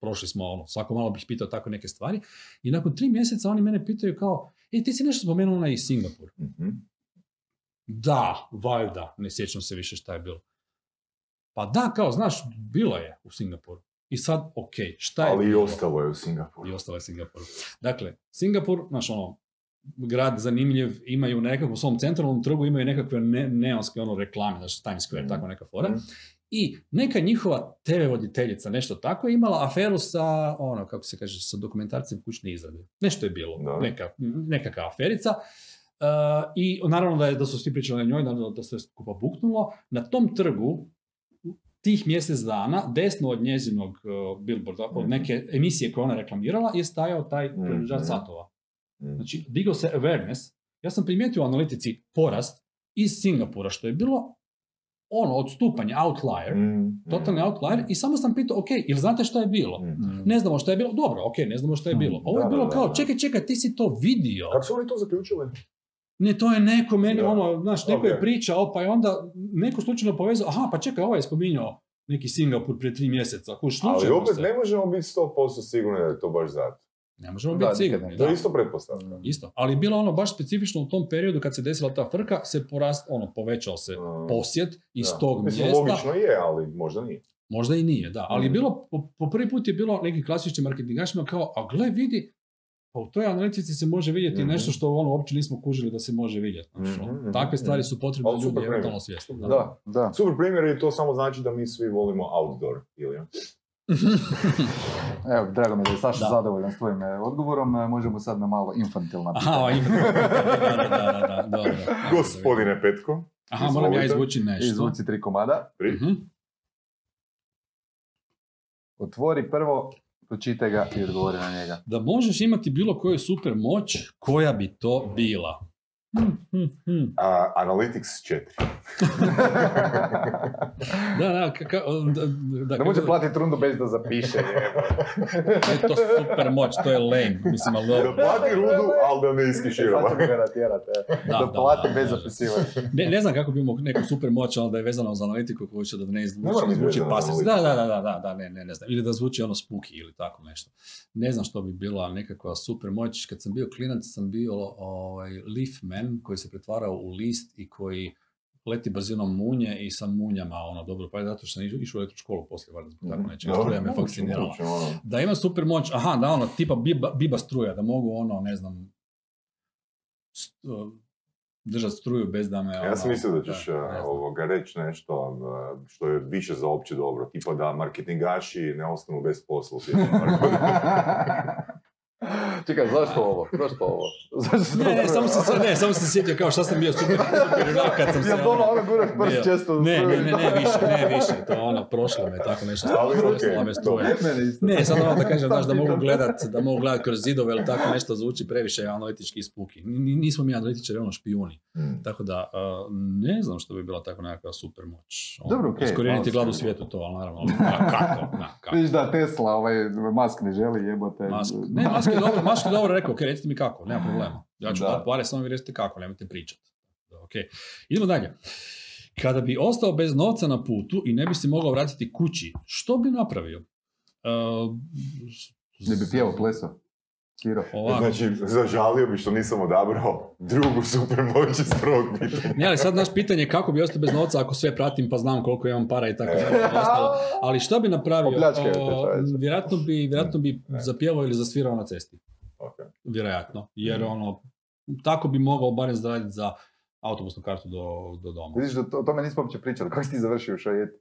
S3: Prošli smo ono, svako malo bih pitao tako neke stvari. I nakon tri mjeseca oni mene pitaju kao, e, ti si nešto spomenuo na i Singapur.
S1: Mhm.
S3: Da, valjda, ne sjećam se više šta je bilo. Pa da, kao, znaš, bilo je u Singapuru. I sad, ok, šta je
S1: Ali i
S3: bilo?
S1: ostalo je u Singapuru.
S3: i ostalo je Singapur. Dakle, Singapur, znaš ono, grad zanimljiv, imaju na nekakvom svom centralnom trgu, imaju nekakve ne, neonske ono reklame, znači Times Square,
S1: Mhm.
S3: tako neka fora.
S1: Mhm.
S3: I neka njihova TV voditeljica, nešto tako, je imala aferu sa, ono, kako se kaže, sa dokumentarcem kućne izrade. Nešto je bilo,
S1: Da.
S3: neka, nekakva aferica. Uh, I naravno da, je, da su svi pričali na njoj, naravno da se skupa buknulo. Na tom trgu, tih mjesec dana, desno od njezinog uh, billboarda, od
S1: Mhm.
S3: neke emisije koje ona reklamirala, je stajao taj
S1: Mhm.
S3: proizvođač satova.
S1: Mhm.
S3: Znači, digao se awareness. Ja sam primijetio u analitici porast iz Singapura, što je bilo ono, odstupanje, outlier,
S1: Mhm.
S3: totalni outlier, i samo sam pitao, ok, ili znate što je bilo?
S1: Mhm.
S3: Ne znamo što je bilo, dobro, ok, ne znamo što je bilo. Ovo je
S1: da,
S3: bilo
S1: da,
S3: kao,
S1: da.
S3: čekaj, čekaj, ti si to vidio.
S1: Kako su oni to zaključili?
S3: Ne, to je neko meni,
S1: Da.
S3: ono, znaš, neko je pričao, pa je onda neko slučajno povezao, aha, pa čekaj, ovaj je spominjao neki Singapur prije tri mjeseca, kuš,
S1: Ali
S3: slučajno
S1: opet
S3: se.
S1: ne možemo biti 100% sigurni da je to baš zato.
S3: Ne možemo
S2: Da,
S3: biti sigurni.
S2: ne.
S1: To
S3: da.
S1: je isto pretpostavka.
S3: Isto. Ali je bilo ono baš specifično u tom periodu kad se desila ta frka, se porast, ono, povećao se
S1: Mm.
S3: posjet iz
S1: Da.
S3: tog
S1: Mislim,
S3: mjesta.
S1: logično je, ali možda nije.
S3: Možda i nije, da. Ali
S1: Mhm.
S3: bilo, po, po prvi put je bilo nekim klasičnim marketingašima kao, a gle vidi, pa u toj analitici se može vidjeti
S1: Mhm.
S3: nešto što ono uopće nismo kužili da se može vidjeti. Znači, ono,
S1: Mhm, mhm,
S3: Takve stvari su potrebne da ljudi eventualno svjesni. Da.
S1: Da.
S2: Da.
S1: Super primjer i to samo znači da mi svi volimo outdoor. Ili ja?
S2: Evo, drago mi je da je Saša
S3: Da.
S2: zadovoljan s tvojim e, odgovorom. E, Možemo sad na malo infantilna
S3: Aha,
S2: pitanja.
S3: ima. da, da, da, da, da, dobro.
S1: Gospodine Petko.
S3: Aha, moram ja izvući nešto.
S2: Izvuci tri komada.
S1: Pri-
S3: Mhm.
S2: Otvori prvo, pročitaj ga i odgovori na njega.
S3: Da možeš imati bilo koju super moć, koja bi to bila? Hm, hm, hm.
S1: A, Analytics 4.
S3: Da, da, ka, ka, da, da,
S2: Da može platiti rundu bez da zapiše.
S3: je to super moć, to je lame. Mislim, ali
S1: Da plati rudu, ali da ne iskiširava.
S2: Natjerati, e.
S3: Da,
S2: Da
S3: da,
S2: plati
S3: da,
S2: bez zapisivanja.
S3: Ne, ne znam kako bi imao neku super moć, ali da je vezano za analitiku koju će da ne
S1: Ne
S3: izvuči,
S1: biti
S3: zvuči pasivno. Da, da, da, da, da, da, ne, ne, ne znam. Ili da zvuči ono spooky ili tako nešto. Ne znam što bi bila nekakva super moć. Kad sam bio klinac sam bio ovaj, koji se pretvarao u list i koji leti brzinom munje i sa munjama, ono, dobro, pa je zato što sam išao u elektroškolu poslije, valjda, zbog tako nečega,
S1: Dobro,
S3: struja me fascinirala.
S1: moguće, ono.
S3: Da ima super moć, aha, da ono, tipa biba, biba struja, da mogu ono, ne znam, st- držati struju bez da me...
S1: Ja sam
S3: ono,
S1: mislio da ćeš
S3: ne
S1: a,
S3: znam.
S1: ovoga reći nešto a, što je više za opće dobro, tipa da marketingaši ne ostanu bez posla u.
S2: Čekaj, zašto ovo? Zašto ovo? Zašto
S3: Ne, ne, samo sam, se- ne, samo sam se sjetio kao šta sam bio super, super junak kad sam se...
S2: Ja ono, ono guraš prst često.
S3: Ne, ne, ne, ne, više, ne, više, to je ono, prošlo me, tako nešto,
S1: Ali
S3: stalo struje.
S2: Mene isto.
S3: Ne, sad ono da kažem, znaš, da mogu
S2: pitam.
S3: gledat, da mogu gledat kroz zidove ili tako nešto zvuči previše analitički spuki. Nismo mi analitičari ono špijuni.
S1: Mm.
S3: Tako da, ne znam što bi bila tako nekakva super moć. Ono,
S2: Dobro, okej,
S3: Iskorijeniti glad u svijetu, to, ali naravno, a kako, da, kako.
S2: Vidiš da Tesla, ovaj Musk ne želi jebote.
S3: Musk. Ne, Musk je dobro, Musk je dobro rekao, ok, recite mi kako, nema problema. Ja ću
S2: Da.
S3: dati pare, samo vi recite kako, nemojte pričati. Ok, idemo dalje. Kada bi ostao bez novca na putu i ne bi se mogao vratiti kući, što bi napravio? Uh,
S2: Ne bi pjevao, plesao, svirao.
S3: Ovako.
S1: Znači, zažalio bi što nisam odabrao drugu super moć iz prvog pitanja.
S3: Ne, ali sad naš pitanje je kako bi ostao bez novca ako sve pratim pa znam koliko imam para i tako i ostalo. Ali što bi napravio? O, vjerojatno bi, vjerojatno bi zapjevao ili zasvirao na cesti.
S1: Ok.
S3: Vjerojatno. Jer
S1: Mhm.
S3: ono, tako bi mogao barem zaraditi za autobusnu kartu do, do doma.
S2: Vidiš o tome nismo uopće pričali. Kako si ti završio u šajeti?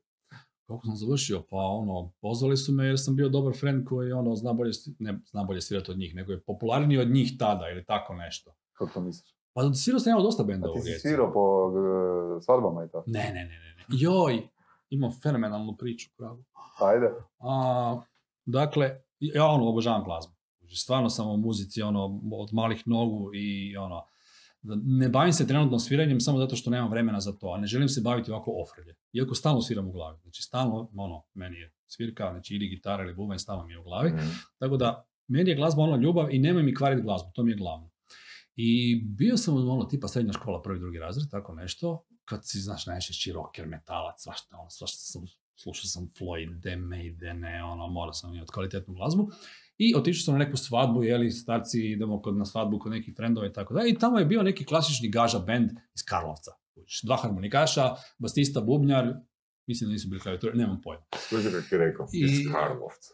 S3: Kako sam završio? Pa ono, pozvali su me jer sam bio dobar friend koji ono, zna bolje, ne zna bolje svirati od njih, nego je popularniji od njih tada ili tako nešto.
S2: Kako to misliš?
S3: Pa svirao sam ja dosta
S2: A
S3: benda
S2: ti
S3: u
S2: si svirao po e, svadbama i to?
S3: Ne, ne, ne, ne. ne. Joj, imam fenomenalnu priču, pravo.
S2: Ajde.
S3: A, dakle, ja ono, obožavam glazbu. Znači, Stvarno sam u muzici ono, od malih nogu i ono, ne bavim se trenutno sviranjem samo zato što nemam vremena za to, a ne želim se baviti ovako ofrlje. Iako stalno sviram u glavi. Znači, stalno, ono, meni je svirka, znači ili gitara ili bubanj, stalno mi je u glavi.
S1: Mhm.
S3: Tako da, meni je glazba ono ljubav i nemoj mi kvariti glazbu, to mi je glavno. I bio sam ono tipa srednja škola, prvi, drugi razred, tako nešto, kad si, znaš, najčešći rocker, metalac, svašta, ono, svašta sam, slušao sam Floyd, The Maidene, ono, morao sam imati kvalitetnu glazbu. I otišao sam na neku svadbu, jeli, starci, idemo kod, na svadbu kod nekih frendova i tako dalje. I tamo je bio neki klasični gaža band iz Karlovca. Dva harmonikaša, basista, bubnjar, mislim da nisu bili klavijature, nemam pojma.
S1: Slušaj kako ti rekao,
S3: I-
S1: iz Karlovca.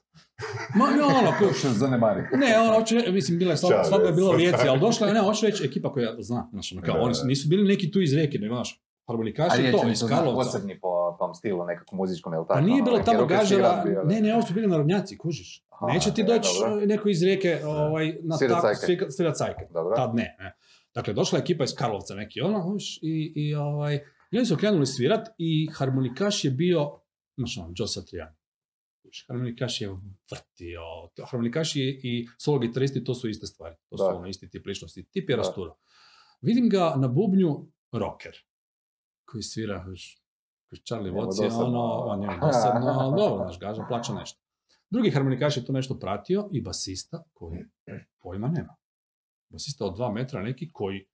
S3: Ma, ne, ono, ko-
S2: Što zanemari.
S3: ne, ono, hoću reći, mislim, bila je svadba, je bila u Rijeci, ali došla je, ne, hoću reći, ekipa koja zna, znaš, ono, kao,
S1: Da,
S3: oni
S1: da.
S3: su- nisu bili neki tu iz Rijeke, nego, znaš, harmonikaši, to, iz Karlovca.
S2: posebni po tom stilu, nekako muzičkom, jel tako?
S3: Pa nije
S2: ono,
S3: bilo tamo
S2: bio,
S3: ne, ne, ovo su bili narodnjaci, kužiš.
S2: Aha,
S3: Neće ti
S2: ne,
S3: doći neko iz Rijeke ovaj, na
S2: Svirat
S3: tak,
S2: cajke.
S3: svika- svirat cajke.
S2: Dobro.
S3: Tad ne, ne. Dakle, došla je ekipa iz Karlovca neki ono, i, i, ovaj, i oni su krenuli svirat i harmonikaš je bio, znaš ono, Joe Satriani. Harmonikaš je vrtio, harmonikaš je i solo gitaristi, to su iste stvari. To su
S2: Da.
S3: ono, isti tip ličnosti. Tip je
S2: Da.
S3: rasturao. Vidim ga na bubnju rocker, koji svira, Charlie Watts je ono, on je dosadno, ali dobro, znaš, gaža plaća nešto. Drugi harmonikaš je to nešto pratio i basista koji pojma nema. Basista od dva metra neki koji,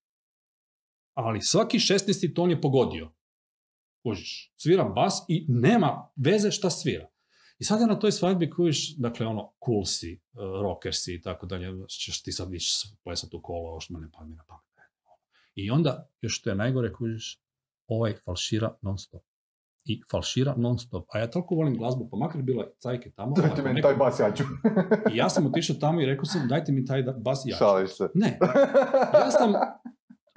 S3: ali svaki 16. ton je pogodio. Kužiš, sviram bas i nema veze šta svira. I sad ja na toj svadbi kužiš, dakle ono, cool si, uh, rocker si i tako dalje, ćeš ti sad ići plesat u kolo, ovo što me ne padne na pamet. I onda, još što je najgore, kužiš, ovaj falšira non stop. I falšira non stop. A ja toliko volim glazbu, pa makar bila cajke tamo.
S2: Dajte meni
S3: neko-
S2: taj bas, ja ću.
S3: I ja sam otišao tamo i rekao sam, dajte mi taj bas i ja. ću."
S2: Šališ se.
S3: Ne, ja sam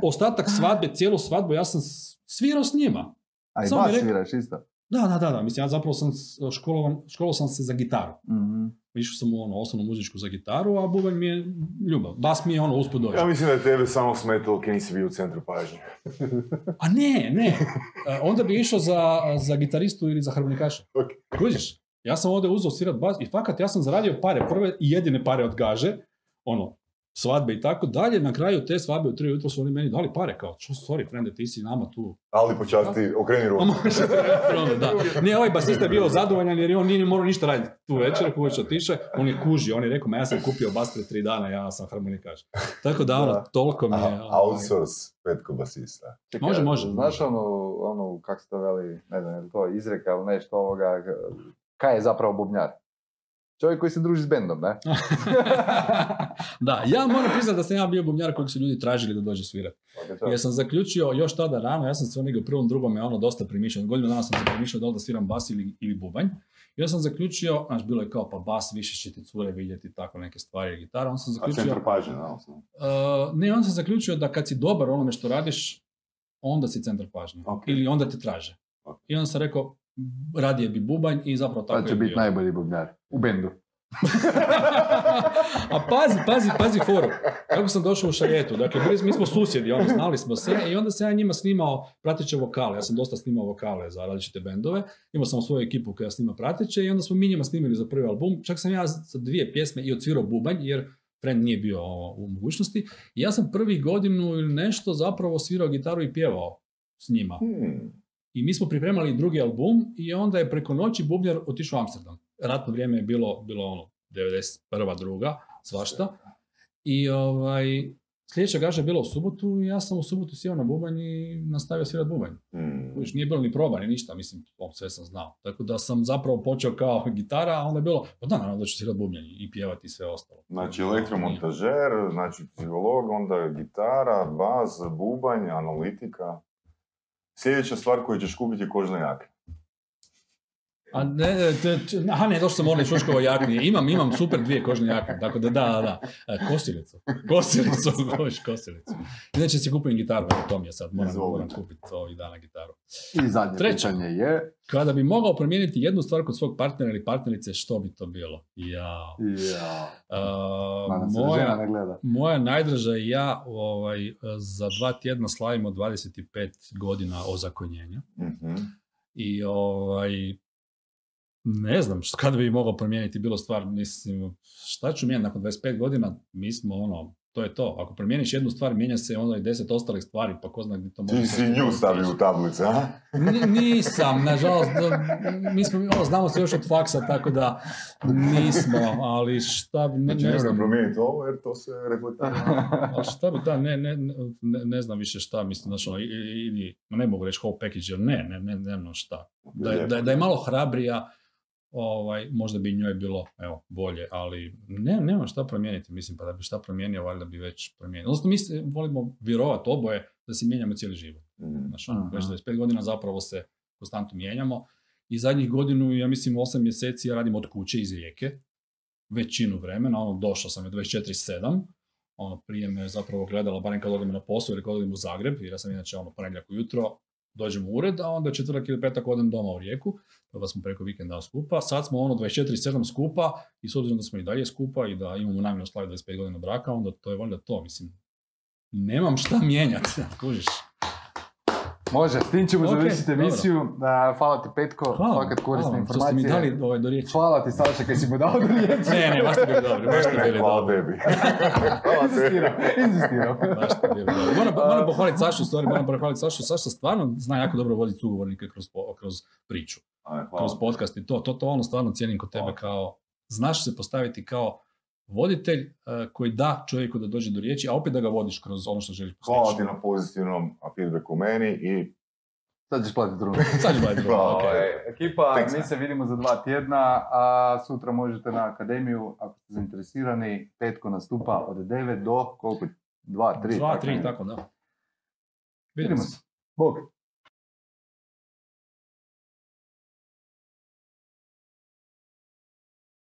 S3: ostatak svadbe, cijelu svadbu, ja sam svirao s njima.
S2: A i
S3: Samo mi
S2: bas
S3: rekao-
S2: sviraš isto.
S3: Da, da, da, da. Mislim, ja zapravo sam školovan, školovao sam se za gitaru.
S2: Mhm.
S3: Išao sam u ono, osnovnu muzičku za gitaru, a bubanj mi je ljubav. Bas mi je ono usput dođe.
S1: Ja mislim da je tebe samo smetalo kad nisi bio u centru pažnje.
S3: A ne, ne. E, onda bi išao za, za gitaristu ili za harmonikaša.
S1: Ok.
S3: Kužiš? Ja sam ovdje uzeo svirat bas i fakat ja sam zaradio pare, prve i jedine pare od gaže, ono, svadbe i tako dalje. Na kraju te svadbe u tri jutro su oni meni dali pare, kao, čo, sorry, frende, ti si nama tu
S1: Ali počasti, okreni
S3: A
S1: ruku.
S3: može, ono, da. Ne, ovaj basista je bio zadovoljan jer je on nije morao ništa raditi tu večer, ako već otiše, on je kužio, on je rekao, ma ja sam kupio bas prije tri dana, ja sam harmonikaš. Tako da, ono, toliko mi je...
S1: Aha,
S3: ovaj,
S1: outsource, petko basista.
S2: Čekaj,
S3: Može, može,
S2: Znaš
S3: može.
S2: onu, onu, kak se to veli, ne znam, je to izreka ili nešto ovoga, kaj je zapravo bubnjar? Čovjek koji se druži s bendom, ne?
S3: da, ja moram priznati da sam ja bio bubnjar kojeg su ljudi tražili da dođe svirati.
S2: Ok, čao.
S3: Jer sam zaključio još tada rano, ja sam se u prvom, drugom je ono dosta premišljao. Godinu dana sam se premišljao da li da sviram bas ili, ili bubanj. I ja sam zaključio, znaš, bilo je kao pa bas, više će ti cure vidjeti tako neke stvari, gitara. On sam
S1: A
S3: zaključio,
S1: centar pažnje, da.
S3: Uh, ne, on sam zaključio da kad si dobar onome što radiš, onda si centar pažnje.
S1: Ok.
S3: Ili onda te traže.
S1: Ok.
S3: I onda sam rekao, radije bi bubanj i zapravo tako
S2: Pa će
S3: je
S2: biti
S3: bio.
S2: najbolji bubnjar. U bendu.
S3: A pazi, pazi, pazi foru. Kako sam došao u šaretu. Dakle, mi smo susjedi, ono, znali smo se i onda sam ja njima snimao prateće vokale. Ja sam dosta snimao vokale za različite bendove. Imao sam svoju ekipu koja snima prateće i onda smo mi njima snimili za prvi album. Čak sam ja za dvije pjesme i odsvirao bubanj jer friend nije bio u mogućnosti. I ja sam prvih godinu ili nešto zapravo svirao gitaru i pjevao s njima.
S1: Hmm.
S3: I mi smo pripremali drugi album i onda je preko noći bubnjar otišao u Amsterdam. Ratno vrijeme je bilo, bilo ono, 91. druga, svašta. I ovaj, sljedeća gaža je bila u subotu i ja sam u subotu sjeo na bubanj i nastavio svirati bubanj.
S1: Mm.
S3: Kužiš, nije bilo ni proba, ni ništa, mislim, to sve sam znao. Tako da sam zapravo počeo kao gitara, a onda je bilo, pa da, naravno da ću svirati bubanj i pjevati i sve ostalo.
S1: Znači elektromontažer, znači psiholog, onda gitara, bas, bubanj, analitika. Sljedeća stvar koju ćeš kupiti je kožna jakna.
S3: A ne, te, te- aha ne, došao sam Orli Šuškovo jaknije. Imam, imam super dvije kožne jakne, tako da da, da, da. E, Kosilicu, kosilicu, koš, kosilicu. Inače si kupujem gitaru, to mi je sad, moram, moram kupiti ovih dana gitaru.
S2: I zadnje
S3: Treće.
S2: pitanje je...
S3: Kada bi mogao promijeniti jednu stvar kod svog partnera ili partnerice, što bi to bilo? Ja.
S2: Ja,
S3: Uh, moja,
S2: ne gleda.
S3: moja najdraža i ja ovaj, za dva tjedna slavimo 25 godina ozakonjenja.
S1: Mhm.
S3: I ovaj, ne znam što, kada bi mogao promijeniti bilo stvar, mislim, šta ću mijenjati nakon 25 godina, mi smo ono, to je to. Ako promijeniš jednu stvar, mijenja se onda i deset ostalih stvari, pa ko zna gdje to može...
S1: Ti si nju stavio u tablice, a?
S3: Ni- nisam, nažalost, da- mi smo, ono, znamo se još od faksa, tako da nismo, ali šta bi, ne,
S1: Znači,
S3: ne
S1: ne
S3: znam.
S1: promijeniti ovo jer to se reflektira.
S3: Ali šta bi, da, ne, ne, ne, ne znam više šta, mislim, znači, ono, ili, ne mogu reći whole package, jer ne, ne, ne, ne znam šta. Da, je- da, je- da je malo hrabrija, ovaj, možda bi njoj bilo, evo, bolje, ali ne, nemam šta promijeniti, mislim, pa da bi šta promijenio, valjda bi već promijenio. Odnosno, mi se volimo vjerovati oboje da se mijenjamo cijeli život. Znači, ono, već 25 godina zapravo se konstantno mijenjamo. I zadnjih godinu, ja mislim, 8 mjeseci ja radim od kuće iz Rijeke. Većinu vremena, ono, došao sam je 24-7. Ono, prije me zapravo gledala, barem kad odem na posao ili kad odem u Zagreb, jer ja sam inače ono, ponedjeljak ujutro, dođem u ured, a onda četvrtak ili petak odem doma u Rijeku, pa smo preko vikenda skupa. Sad smo ono 24-7 skupa i s obzirom da smo i dalje skupa i da imamo namjerno slaviti 25 godina braka, onda to je valjda to, mislim. Nemam šta mijenjati, kužiš.
S2: Može, s tim ćemo
S3: Ok,
S2: završiti emisiju. Da, hvala ti Petko,
S3: Hvala,
S2: fakat korisne
S3: hvala ste mi
S2: informacije.
S3: dali ovaj, do riječi.
S2: Hvala ti Saša kaj si mu dao do riječi.
S3: Ne, ne, baš ste bili dobri, baš
S1: Ne,
S3: bili
S1: hvala
S3: dobri.
S1: tebi. Hvala
S2: Inzistiram,
S1: tebi.
S2: inzistiram.
S3: Baš ste bili dobri. Moram, moram pohvaliti Sašu, stvari, moram pohvaliti Sašu. Saša stvarno zna jako dobro voditi sugovornike kroz, kroz priču,
S1: Aj,
S3: kroz podcast i to. To, to ono stvarno cijenim kod tebe
S1: Hvala.
S3: kao, znaš se postaviti kao voditelj eh, koji da čovjeku da dođe do riječi, a opet da ga vodiš kroz ono što želiš
S1: Hvala
S3: postići.
S1: ti na pozitivnom feedbacku meni i
S2: Sad ćeš platiti drugo.
S3: Sad ću gledati drugo,
S1: Hvala.
S3: ok.
S2: Ovaj, Ekipa,
S1: Thanks,
S2: mi se vidimo za dva tjedna, a sutra možete na akademiju, ako ste zainteresirani, petko nastupa od 9 do koliko? 2, 3.
S3: Dva, tri, tako da.
S2: Vidimo se. Bog.